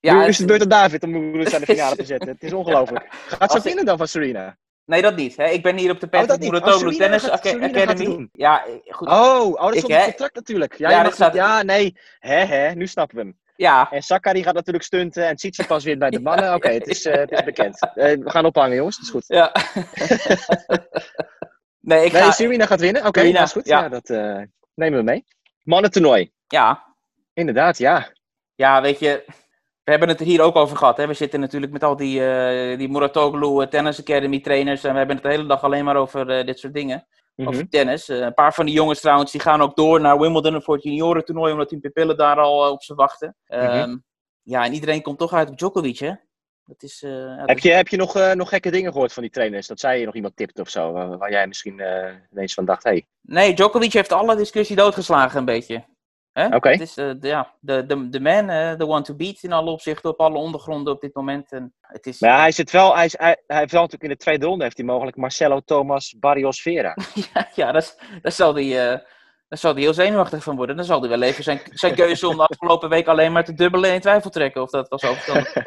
Ja, nu is het beurt aan David om Muguruza aan de finale te zetten. Het is ongelooflijk. Gaat ze winnen dan van Serena? Nee, dat niet. Hè? Ik ben hier op de Oh, Patrick niet. Muratoglu Oh, Tennis gaat- Academy. Ja, goed. Oh, oh dat hè? het contract natuurlijk. Ja, Ja, staat- nee. Hè, hè, nu snappen we hem. Ja, En Sakari gaat natuurlijk stunten en Tsitsipas weer bij de [laughs] mannen. Oké, het, is, eh, het is bekend. Eh, we gaan ophangen, jongens. Dat is goed. ja. [laughs] nee, ik Nee, ga... Serena gaat winnen. Oké, dat is goed. ja. Ja. dat eh, nemen we mee. Mannentoernooi. Ja. Inderdaad, ja. ja, weet je... We hebben het er hier ook over gehad. Hè? We zitten natuurlijk met al die, eh die Muratoglu eh, Tennis Academy trainers. En we hebben het de hele dag alleen maar over dit soort dingen. Mhm. Over tennis. Een paar van die jongens trouwens, die gaan ook door naar Wimbledon voor het juniorentoernooi. Omdat die pupillen daar al op ze wachten. Mhm. Ehm, Ja, en iedereen komt toch uit op Djokovic, hè? Dat is, eh, dat Heb is- je, heb je nog, eh, nog gekke dingen gehoord van die trainers? Dat zij je nog iemand tipt of zo? Waar, waar jij misschien eh, ineens van dacht, hé, hey, Nee, Djokovic heeft alle discussie doodgeslagen een beetje. Hè? Oké. Het is eh, de, ja, de, de, de man, eh, the one to beat in alle opzichten, op alle ondergronden op dit moment. En het is, Maar ja, hij zit wel, hij, is, hij, hij heeft wel natuurlijk in de tweede ronde heeft hij mogelijk Marcelo Thomas Barrios Vera. [laughs] ja, ja dat is- daar zal hij eh, daar zal hij heel zenuwachtig van worden. Dan zal hij wel even zijn, zijn keuze om de afgelopen week alleen maar te dubbelen in twijfel trekken. Of dat was verstandig. [laughs]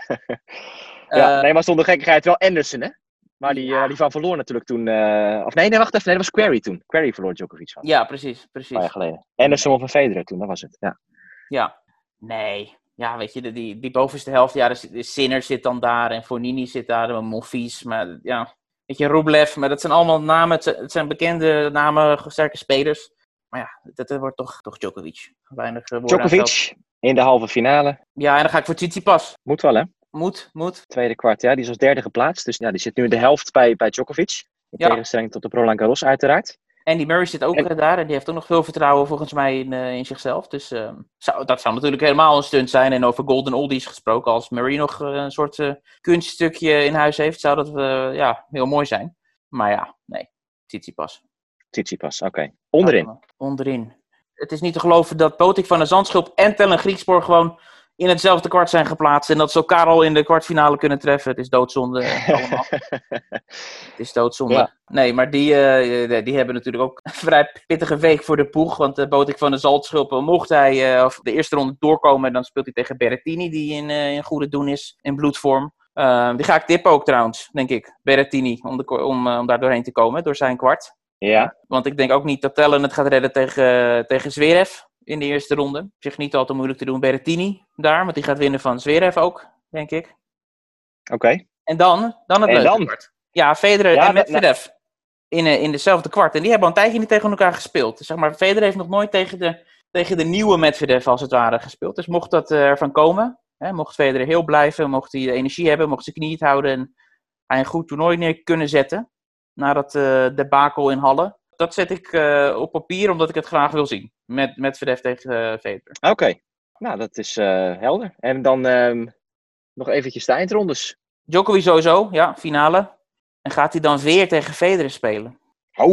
ja, Eh, nee, maar zonder gekkigheid wel Anderson, hè? Maar die, eh, die van verloor natuurlijk toen. eh, of nee, nee, wacht even. Nee, dat was Query toen. Query verloor Djokovic van. ja, precies. Een precies. paar jaar geleden. Anderson of een Federer toen, dat was het. Ja. Ja, nee. Ja, weet je, de- die, die bovenste helft, ja, de, de Sinner zit dan daar en Fonini zit daar, en Monfils, maar ja, weet je, Rublev, maar dat zijn allemaal namen, het zijn, het zijn bekende namen, sterke spelers. Maar ja, dat, dat wordt toch, toch Djokovic. Weinig eh. Djokovic in de halve finale. Ja, en dan ga ik voor Tsitsipas. Moet wel, hè? Moet, moet. Tweede kwart, ja. Die is als derde geplaatst. Dus ja, die zit nu in de helft bij, bij Djokovic. In Ja. tegenstelling tot de Roland Garros, uiteraard. Andy Murray zit ook En- eh, daar en die heeft ook nog veel vertrouwen volgens mij in, eh, in zichzelf. Dus eh, zou, dat zou natuurlijk helemaal een stunt zijn. En over Golden Oldies gesproken, als Murray nog een soort kunststukje in huis heeft, zou dat ja, heel mooi zijn. Maar ja, nee, Tsitsipas. Tsitsipas, oké. Onderin. Onderin. Het is niet te geloven dat Potik van de Zandschulp en Tellen Griekspoor gewoon in hetzelfde kwart zijn geplaatst. En dat ze elkaar al in de kwartfinale kunnen treffen. Het is doodzonde eh. [laughs] Het is doodzonde. Ja. Nee, maar die, eh, die- die hebben natuurlijk ook een vrij pittige week voor de poeg. Want de Botik van de Zaltschulpen, mocht hij of de eerste ronde doorkomen, dan speelt hij tegen Berrettini, die in, in goede doen is, in bloedvorm. Die ga ik tippen ook trouwens, denk ik. Berrettini, om, de, om, om daar doorheen te komen, door zijn kwart. Ja, Want ik denk ook niet dat Tellen het gaat redden tegen, tegen Zverev in de eerste ronde. Op zich niet al te moeilijk te doen. Berrettini daar, want die gaat winnen van Zverev ook, denk ik. oké. En dan, dan het En leuke dan? kwart. Ja, Federer Ja, en dat- Medvedev. In, eh, in dezelfde kwart. En die hebben al een tijdje niet tegen elkaar gespeeld. Dus zeg maar, Federer heeft nog nooit tegen de, tegen de nieuwe Medvedev als het ware gespeeld. Dus mocht dat eh, ervan komen, hè, mocht Federer heel blijven, mocht hij de energie hebben, mocht zijn knie het houden en hij een goed toernooi neer kunnen zetten. Na dat eh debakel in Halle. Dat zet ik eh, op papier omdat ik het graag wil zien. Met Medvedev tegen eh, Federer. Oké. Nou, dat is eh, helder. En dan ehm, nog eventjes de eindrondes. Djokovic sowieso, ja, finale. En gaat hij dan weer tegen Federer spelen? Ho,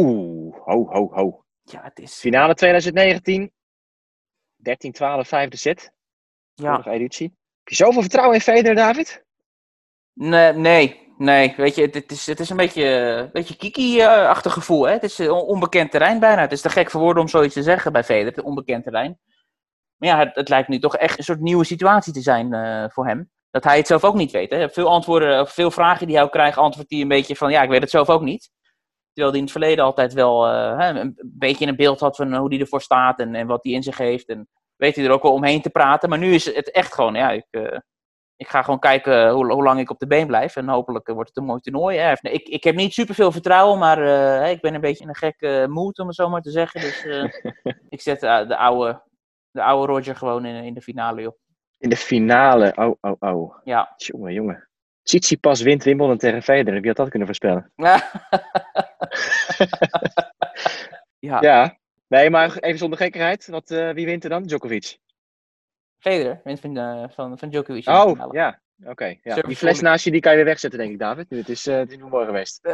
ho, ho, ho. Ja, het is... Finale 2019. 13-12, vijfde set. Ja. Vorige editie. Heb je zoveel vertrouwen in Federer, David? Nee, nee, nee. Weet je, het, is, het is een beetje, een beetje kiki-achtig gevoel. Hè? Het is een onbekend terrein bijna. Het is te gek voor woorden om zoiets te zeggen bij Federer, het onbekend terrein. Maar ja, het, het lijkt nu toch echt een soort nieuwe situatie te zijn eh, voor hem. Dat hij het zelf ook niet weet. Hè? Veel antwoorden, veel vragen die hij ook krijgt, antwoordt hij een beetje van, ja, ik weet het zelf ook niet. Terwijl hij in het verleden altijd wel eh, een beetje een beeld had van hoe hij ervoor staat en, en wat hij in zich heeft. En weet hij er ook wel omheen te praten. Maar nu is het echt gewoon, ja, ik, eh, ik ga gewoon kijken hoe, hoe lang ik op de been blijf. En hopelijk eh, wordt het een mooi toernooi. Hè. Ik, ik heb niet superveel vertrouwen, maar eh, ik ben een beetje in een gekke mood, om het zo maar te zeggen. Dus eh, [laughs] ik zet eh, de, oude, de oude Roger gewoon in, in de finale, joh. In de finale. Oh, oh, oh. Ja. Jongen, jongen. Tsitsipas wint Wimbledon tegen Federer. Wie had dat kunnen voorspellen? [laughs] [laughs] ja, Ja. Nee, maar even zonder gekkigheid. Wat, eh, wie wint er dan? Djokovic. Federer wint van, eh, van, van Djokovic. Oh, finale. ja. Oké. ja. Die fles naast je, die kan je weer wegzetten, denk ik, David. Het is, eh het is nu mooi geweest. [laughs] [laughs]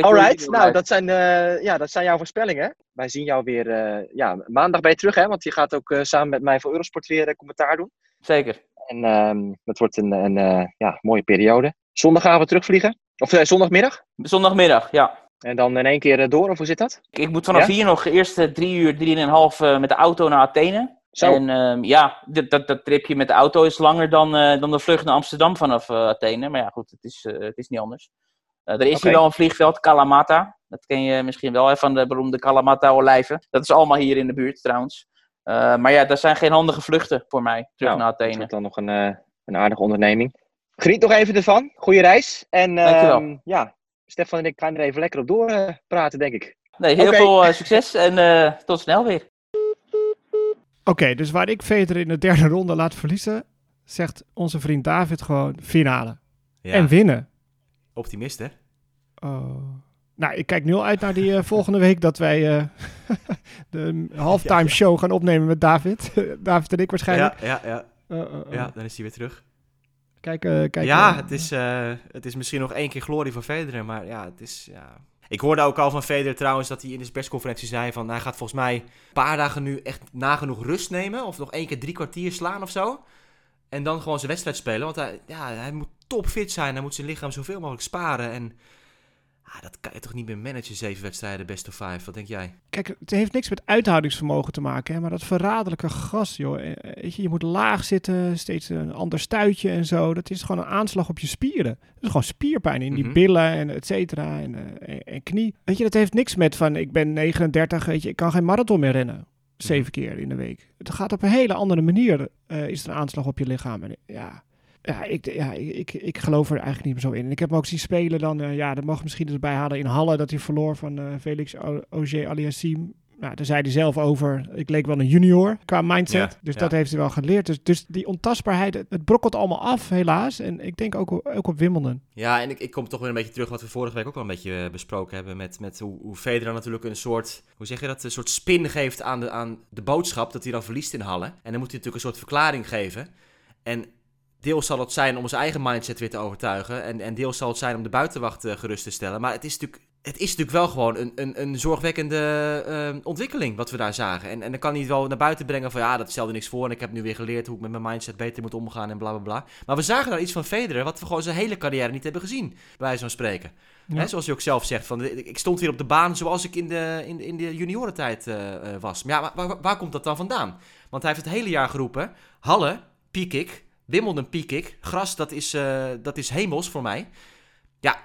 Alright, nou, dat zijn, eh, ja, dat zijn jouw voorspellingen. Wij zien jou weer, ja, maandag ben je terug, hè? Want je gaat ook samen met mij voor Eurosport weer commentaar doen. Zeker. En ehm dat wordt een, een ja, mooie periode. Zondagavond terugvliegen. Of zondagmiddag. Zondagmiddag, ja. En dan in één keer eh, door, of hoe zit dat? Ik moet vanaf Ja? hier nog eerst eh, drie uur, drieënhalf uh, met de auto naar Athene. Zo. En ehm, ja, dat, dat, dat tripje met de auto is langer dan, eh, dan de vlucht naar Amsterdam vanaf eh, Athene. Maar ja, goed, het is, eh, het is niet anders. Eh, er is hier wel een vliegveld, Kalamata. Dat ken je misschien wel, hè, van de beroemde Kalamata-olijven. Dat is allemaal hier in de buurt trouwens. Eh, maar ja, dat zijn geen handige vluchten voor mij, terug Nou, naar Dat Athene. wordt dan nog een, eh, een aardige onderneming. Geniet nog even ervan. Goeie reis. En ehm, ja, Stefan en ik gaan er even lekker op door eh, praten, denk ik. Nee, heel veel eh, succes en eh, tot snel weer. Oké, dus waar ik Federer in de derde ronde laat verliezen, zegt onze vriend David gewoon finale. Ja, En winnen. optimist hè? Oh. Nou, ik kijk nu al uit naar die eh, volgende week dat wij eh, [laughs] de halftime Ja, ja. show gaan opnemen met David. [laughs] David en ik waarschijnlijk. Ja, ja, ja. Uh, uh, uh. Ja, dan is hij weer terug. Kijk, eh, kijk. ja, eh, het is, eh, het is misschien nog één keer glorie voor Federer, maar ja, het is... Ja. Ik hoorde ook al van Federer trouwens dat hij in de persconferentie zei van... Hij gaat volgens mij een paar dagen nu echt nagenoeg rust nemen. Of nog één keer drie kwartier slaan of zo. En dan gewoon zijn wedstrijd spelen. Want hij, ja, hij moet topfit zijn. Hij moet zijn lichaam zoveel mogelijk sparen. En ah, dat kan je toch niet meer managen, zeven wedstrijden, best of five. Wat denk jij? Kijk, het heeft niks met uithoudingsvermogen te maken, hè, maar dat verraderlijke gas, joh. eh, Weet je, je moet laag zitten, steeds een ander stuitje en zo. Dat is gewoon een aanslag op je spieren. Dat is gewoon spierpijn in die Mhm. billen en et cetera en, eh, en, en knie. Weet je, dat heeft niks met van, ik ben 39, weet je, ik kan geen marathon meer rennen. Zeven keer in de week. Het gaat op een hele andere manier, eh, is er een aanslag op je lichaam. En, ja, ja, ik, ja ik, ik geloof er eigenlijk niet meer zo in. En ik heb hem ook zien spelen dan, eh, ja, dat mag misschien erbij halen in Halle, dat hij verloor van eh, Felix Auger Aliassime. Nou, daar zei hij zelf over, ik leek wel een junior qua mindset. Ja, dus ja. dat heeft hij wel geleerd. Dus, dus die ontastbaarheid, het, het brokkelt allemaal af, helaas. En ik denk ook, ook op Wimbledon. Ja, en ik, ik kom toch weer een beetje terug wat we vorige week ook al een beetje eh, besproken hebben. Met, met hoe, hoe Federer natuurlijk een soort, hoe zeg je dat, een soort spin geeft aan de, aan de boodschap dat hij dan verliest in Halle. En dan moet hij natuurlijk een soort verklaring geven. En deels zal het zijn om zijn eigen mindset weer te overtuigen. En, en deels zal het zijn om de buitenwacht eh, gerust te stellen. Maar het is natuurlijk, het is natuurlijk wel gewoon een, een, een zorgwekkende eh, ontwikkeling wat we daar zagen. En, en dan kan hij wel naar buiten brengen van ja, dat stelde niks voor. En ik heb nu weer geleerd hoe ik met mijn mindset beter moet omgaan en bla bla bla. Maar we zagen daar iets van Federer wat we gewoon zijn hele carrière niet hebben gezien, bij wijze van spreken. Ja. Hè, zoals hij ook zelf zegt, van, ik stond hier op de baan zoals ik in de, in, in de juniorentijd eh, was. Maar ja, waar, waar, waar komt dat dan vandaan? Want hij heeft het hele jaar geroepen, Halle, piek ik, Wimbledon piek ik, gras dat is, eh, dat is hemels voor mij. Ja,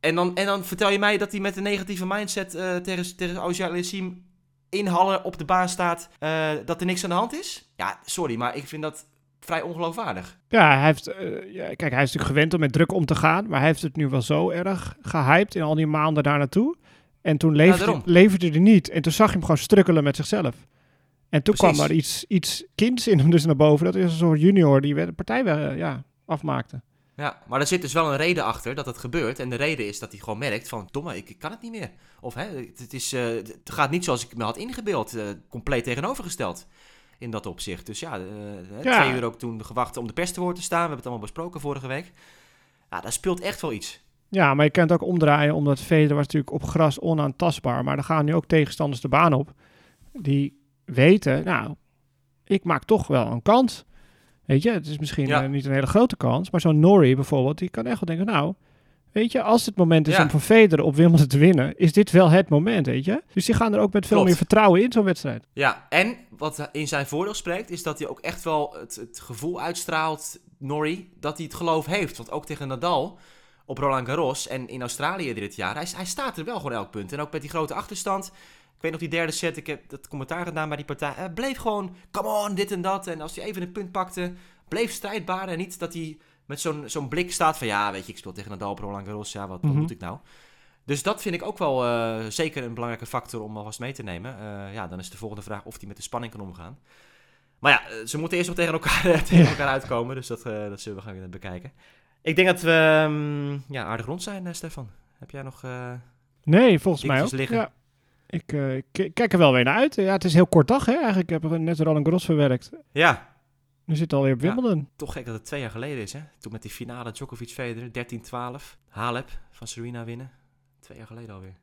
en dan, en dan vertel je mij dat hij met een negatieve mindset eh, tegen, tegen Aliassime in Halle op de baan staat, eh, dat er niks aan de hand is? Ja, sorry, maar ik vind dat vrij ongeloofwaardig. Ja, hij heeft, ja, kijk, hij is natuurlijk gewend om met druk om te gaan, maar hij heeft het nu wel zo erg gehyped in al die maanden daar naartoe. En toen leverde, leverde hij niet. En toen zag je hem gewoon strukkelen met zichzelf. En toen Precies. kwam er iets, iets kinds in hem dus naar boven. Dat is een soort junior die de partij eh, ja, afmaakte. Ja, maar er zit dus wel een reden achter dat het gebeurt. En de reden is dat hij gewoon merkt van, domme, ik, ik kan het niet meer. Of hè, het, is, eh, het gaat niet zoals ik me had ingebeeld. eh, compleet tegenovergesteld in dat opzicht. Dus ja, eh, Ja. twee uur ook toen gewacht om de pers te woord te staan. We hebben het allemaal besproken vorige week. Ja, daar speelt echt wel iets. Ja, maar je kan het ook omdraaien, omdat Federer was natuurlijk op gras onaantastbaar. Maar er gaan nu ook tegenstanders de baan op. Die weten, nou, ik maak toch wel een kans. Weet je, het is misschien Ja. eh, niet een hele grote kans. Maar zo'n Norrie bijvoorbeeld, die kan echt wel denken, nou... Weet je, als het moment is Ja. om voor Federer op Wimbledon te winnen, is dit wel het moment, weet je? Dus die gaan er ook met veel Klopt. meer vertrouwen in zo'n wedstrijd. Ja, en wat in zijn voordeel spreekt, is dat hij ook echt wel het, het gevoel uitstraalt, Norrie, dat hij het geloof heeft. Want ook tegen Nadal op Roland Garros en in Australië dit jaar, hij, hij staat er wel gewoon elk punt. En ook met die grote achterstand. Ik weet nog die derde set, ik heb dat commentaar gedaan bij die partij. Hij bleef gewoon, come on, dit en dat. En als hij even een punt pakte, bleef strijdbaar. En niet dat hij met zo'n zo'n blik staat van, ja, weet je, ik speel tegen Nadal Roland Garros. Ja, wat, wat Mhm. moet ik nou? Dus dat vind ik ook wel eh, zeker een belangrijke factor om alvast mee te nemen. Eh, ja, dan is de volgende vraag of hij met de spanning kan omgaan. Maar ja, eh, ze moeten eerst wel tegen elkaar, [laughs] tegen elkaar uitkomen. Dus dat, dat zullen we gaan bekijken. Ik denk dat we ehm, ja, aardig rond zijn, Stefan. Heb jij nog... Nee, volgens mij ook. Liggen. Ja. Ik eh, k- kijk er wel weer naar uit. Ja, het is een heel kort dag, hè? Eigenlijk heb ik net Roland Garros verwerkt. Ja, Nu zit het alweer op Ja. Wimbledon. toch gek dat het twee jaar geleden is, hè? Toen met die finale Djokovic-Federer, 13-12. Halep van Serena winnen. Twee jaar geleden alweer.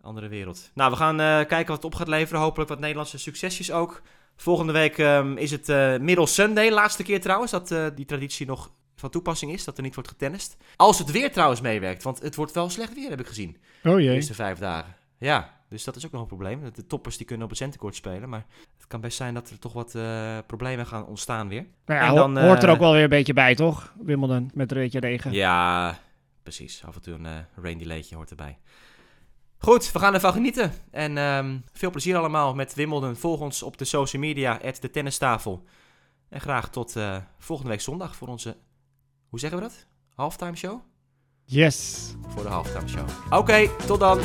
Andere wereld. Nou, we gaan eh, kijken wat het op gaat leveren. Hopelijk wat Nederlandse succesjes ook. Volgende week ehm, is het eh Middle Sunday. Laatste keer trouwens dat die traditie nog van toepassing is. Dat er niet wordt getennist. Als het weer trouwens meewerkt. Want het wordt wel slecht weer, heb ik gezien. Oh De jee. eerste vijf dagen. Ja, dus dat is ook nog een probleem. De toppers die kunnen op het centenkort spelen. Maar het kan best zijn dat er toch wat eh, problemen gaan ontstaan weer. Nou ja, En dan, hoort er eh, ook wel weer een beetje bij, toch? Wimbledon met een beetje regen. Ja, precies. Af en toe een eh rain delaytje hoort erbij. Goed, we gaan ervan genieten. En ehm, veel plezier allemaal met Wimbledon. Volg ons op de social media, at de tennistafel. En graag tot eh, volgende week zondag voor onze, hoe zeggen we dat? Halftime show? Yes. Voor de halftime show. Oké, tot dan.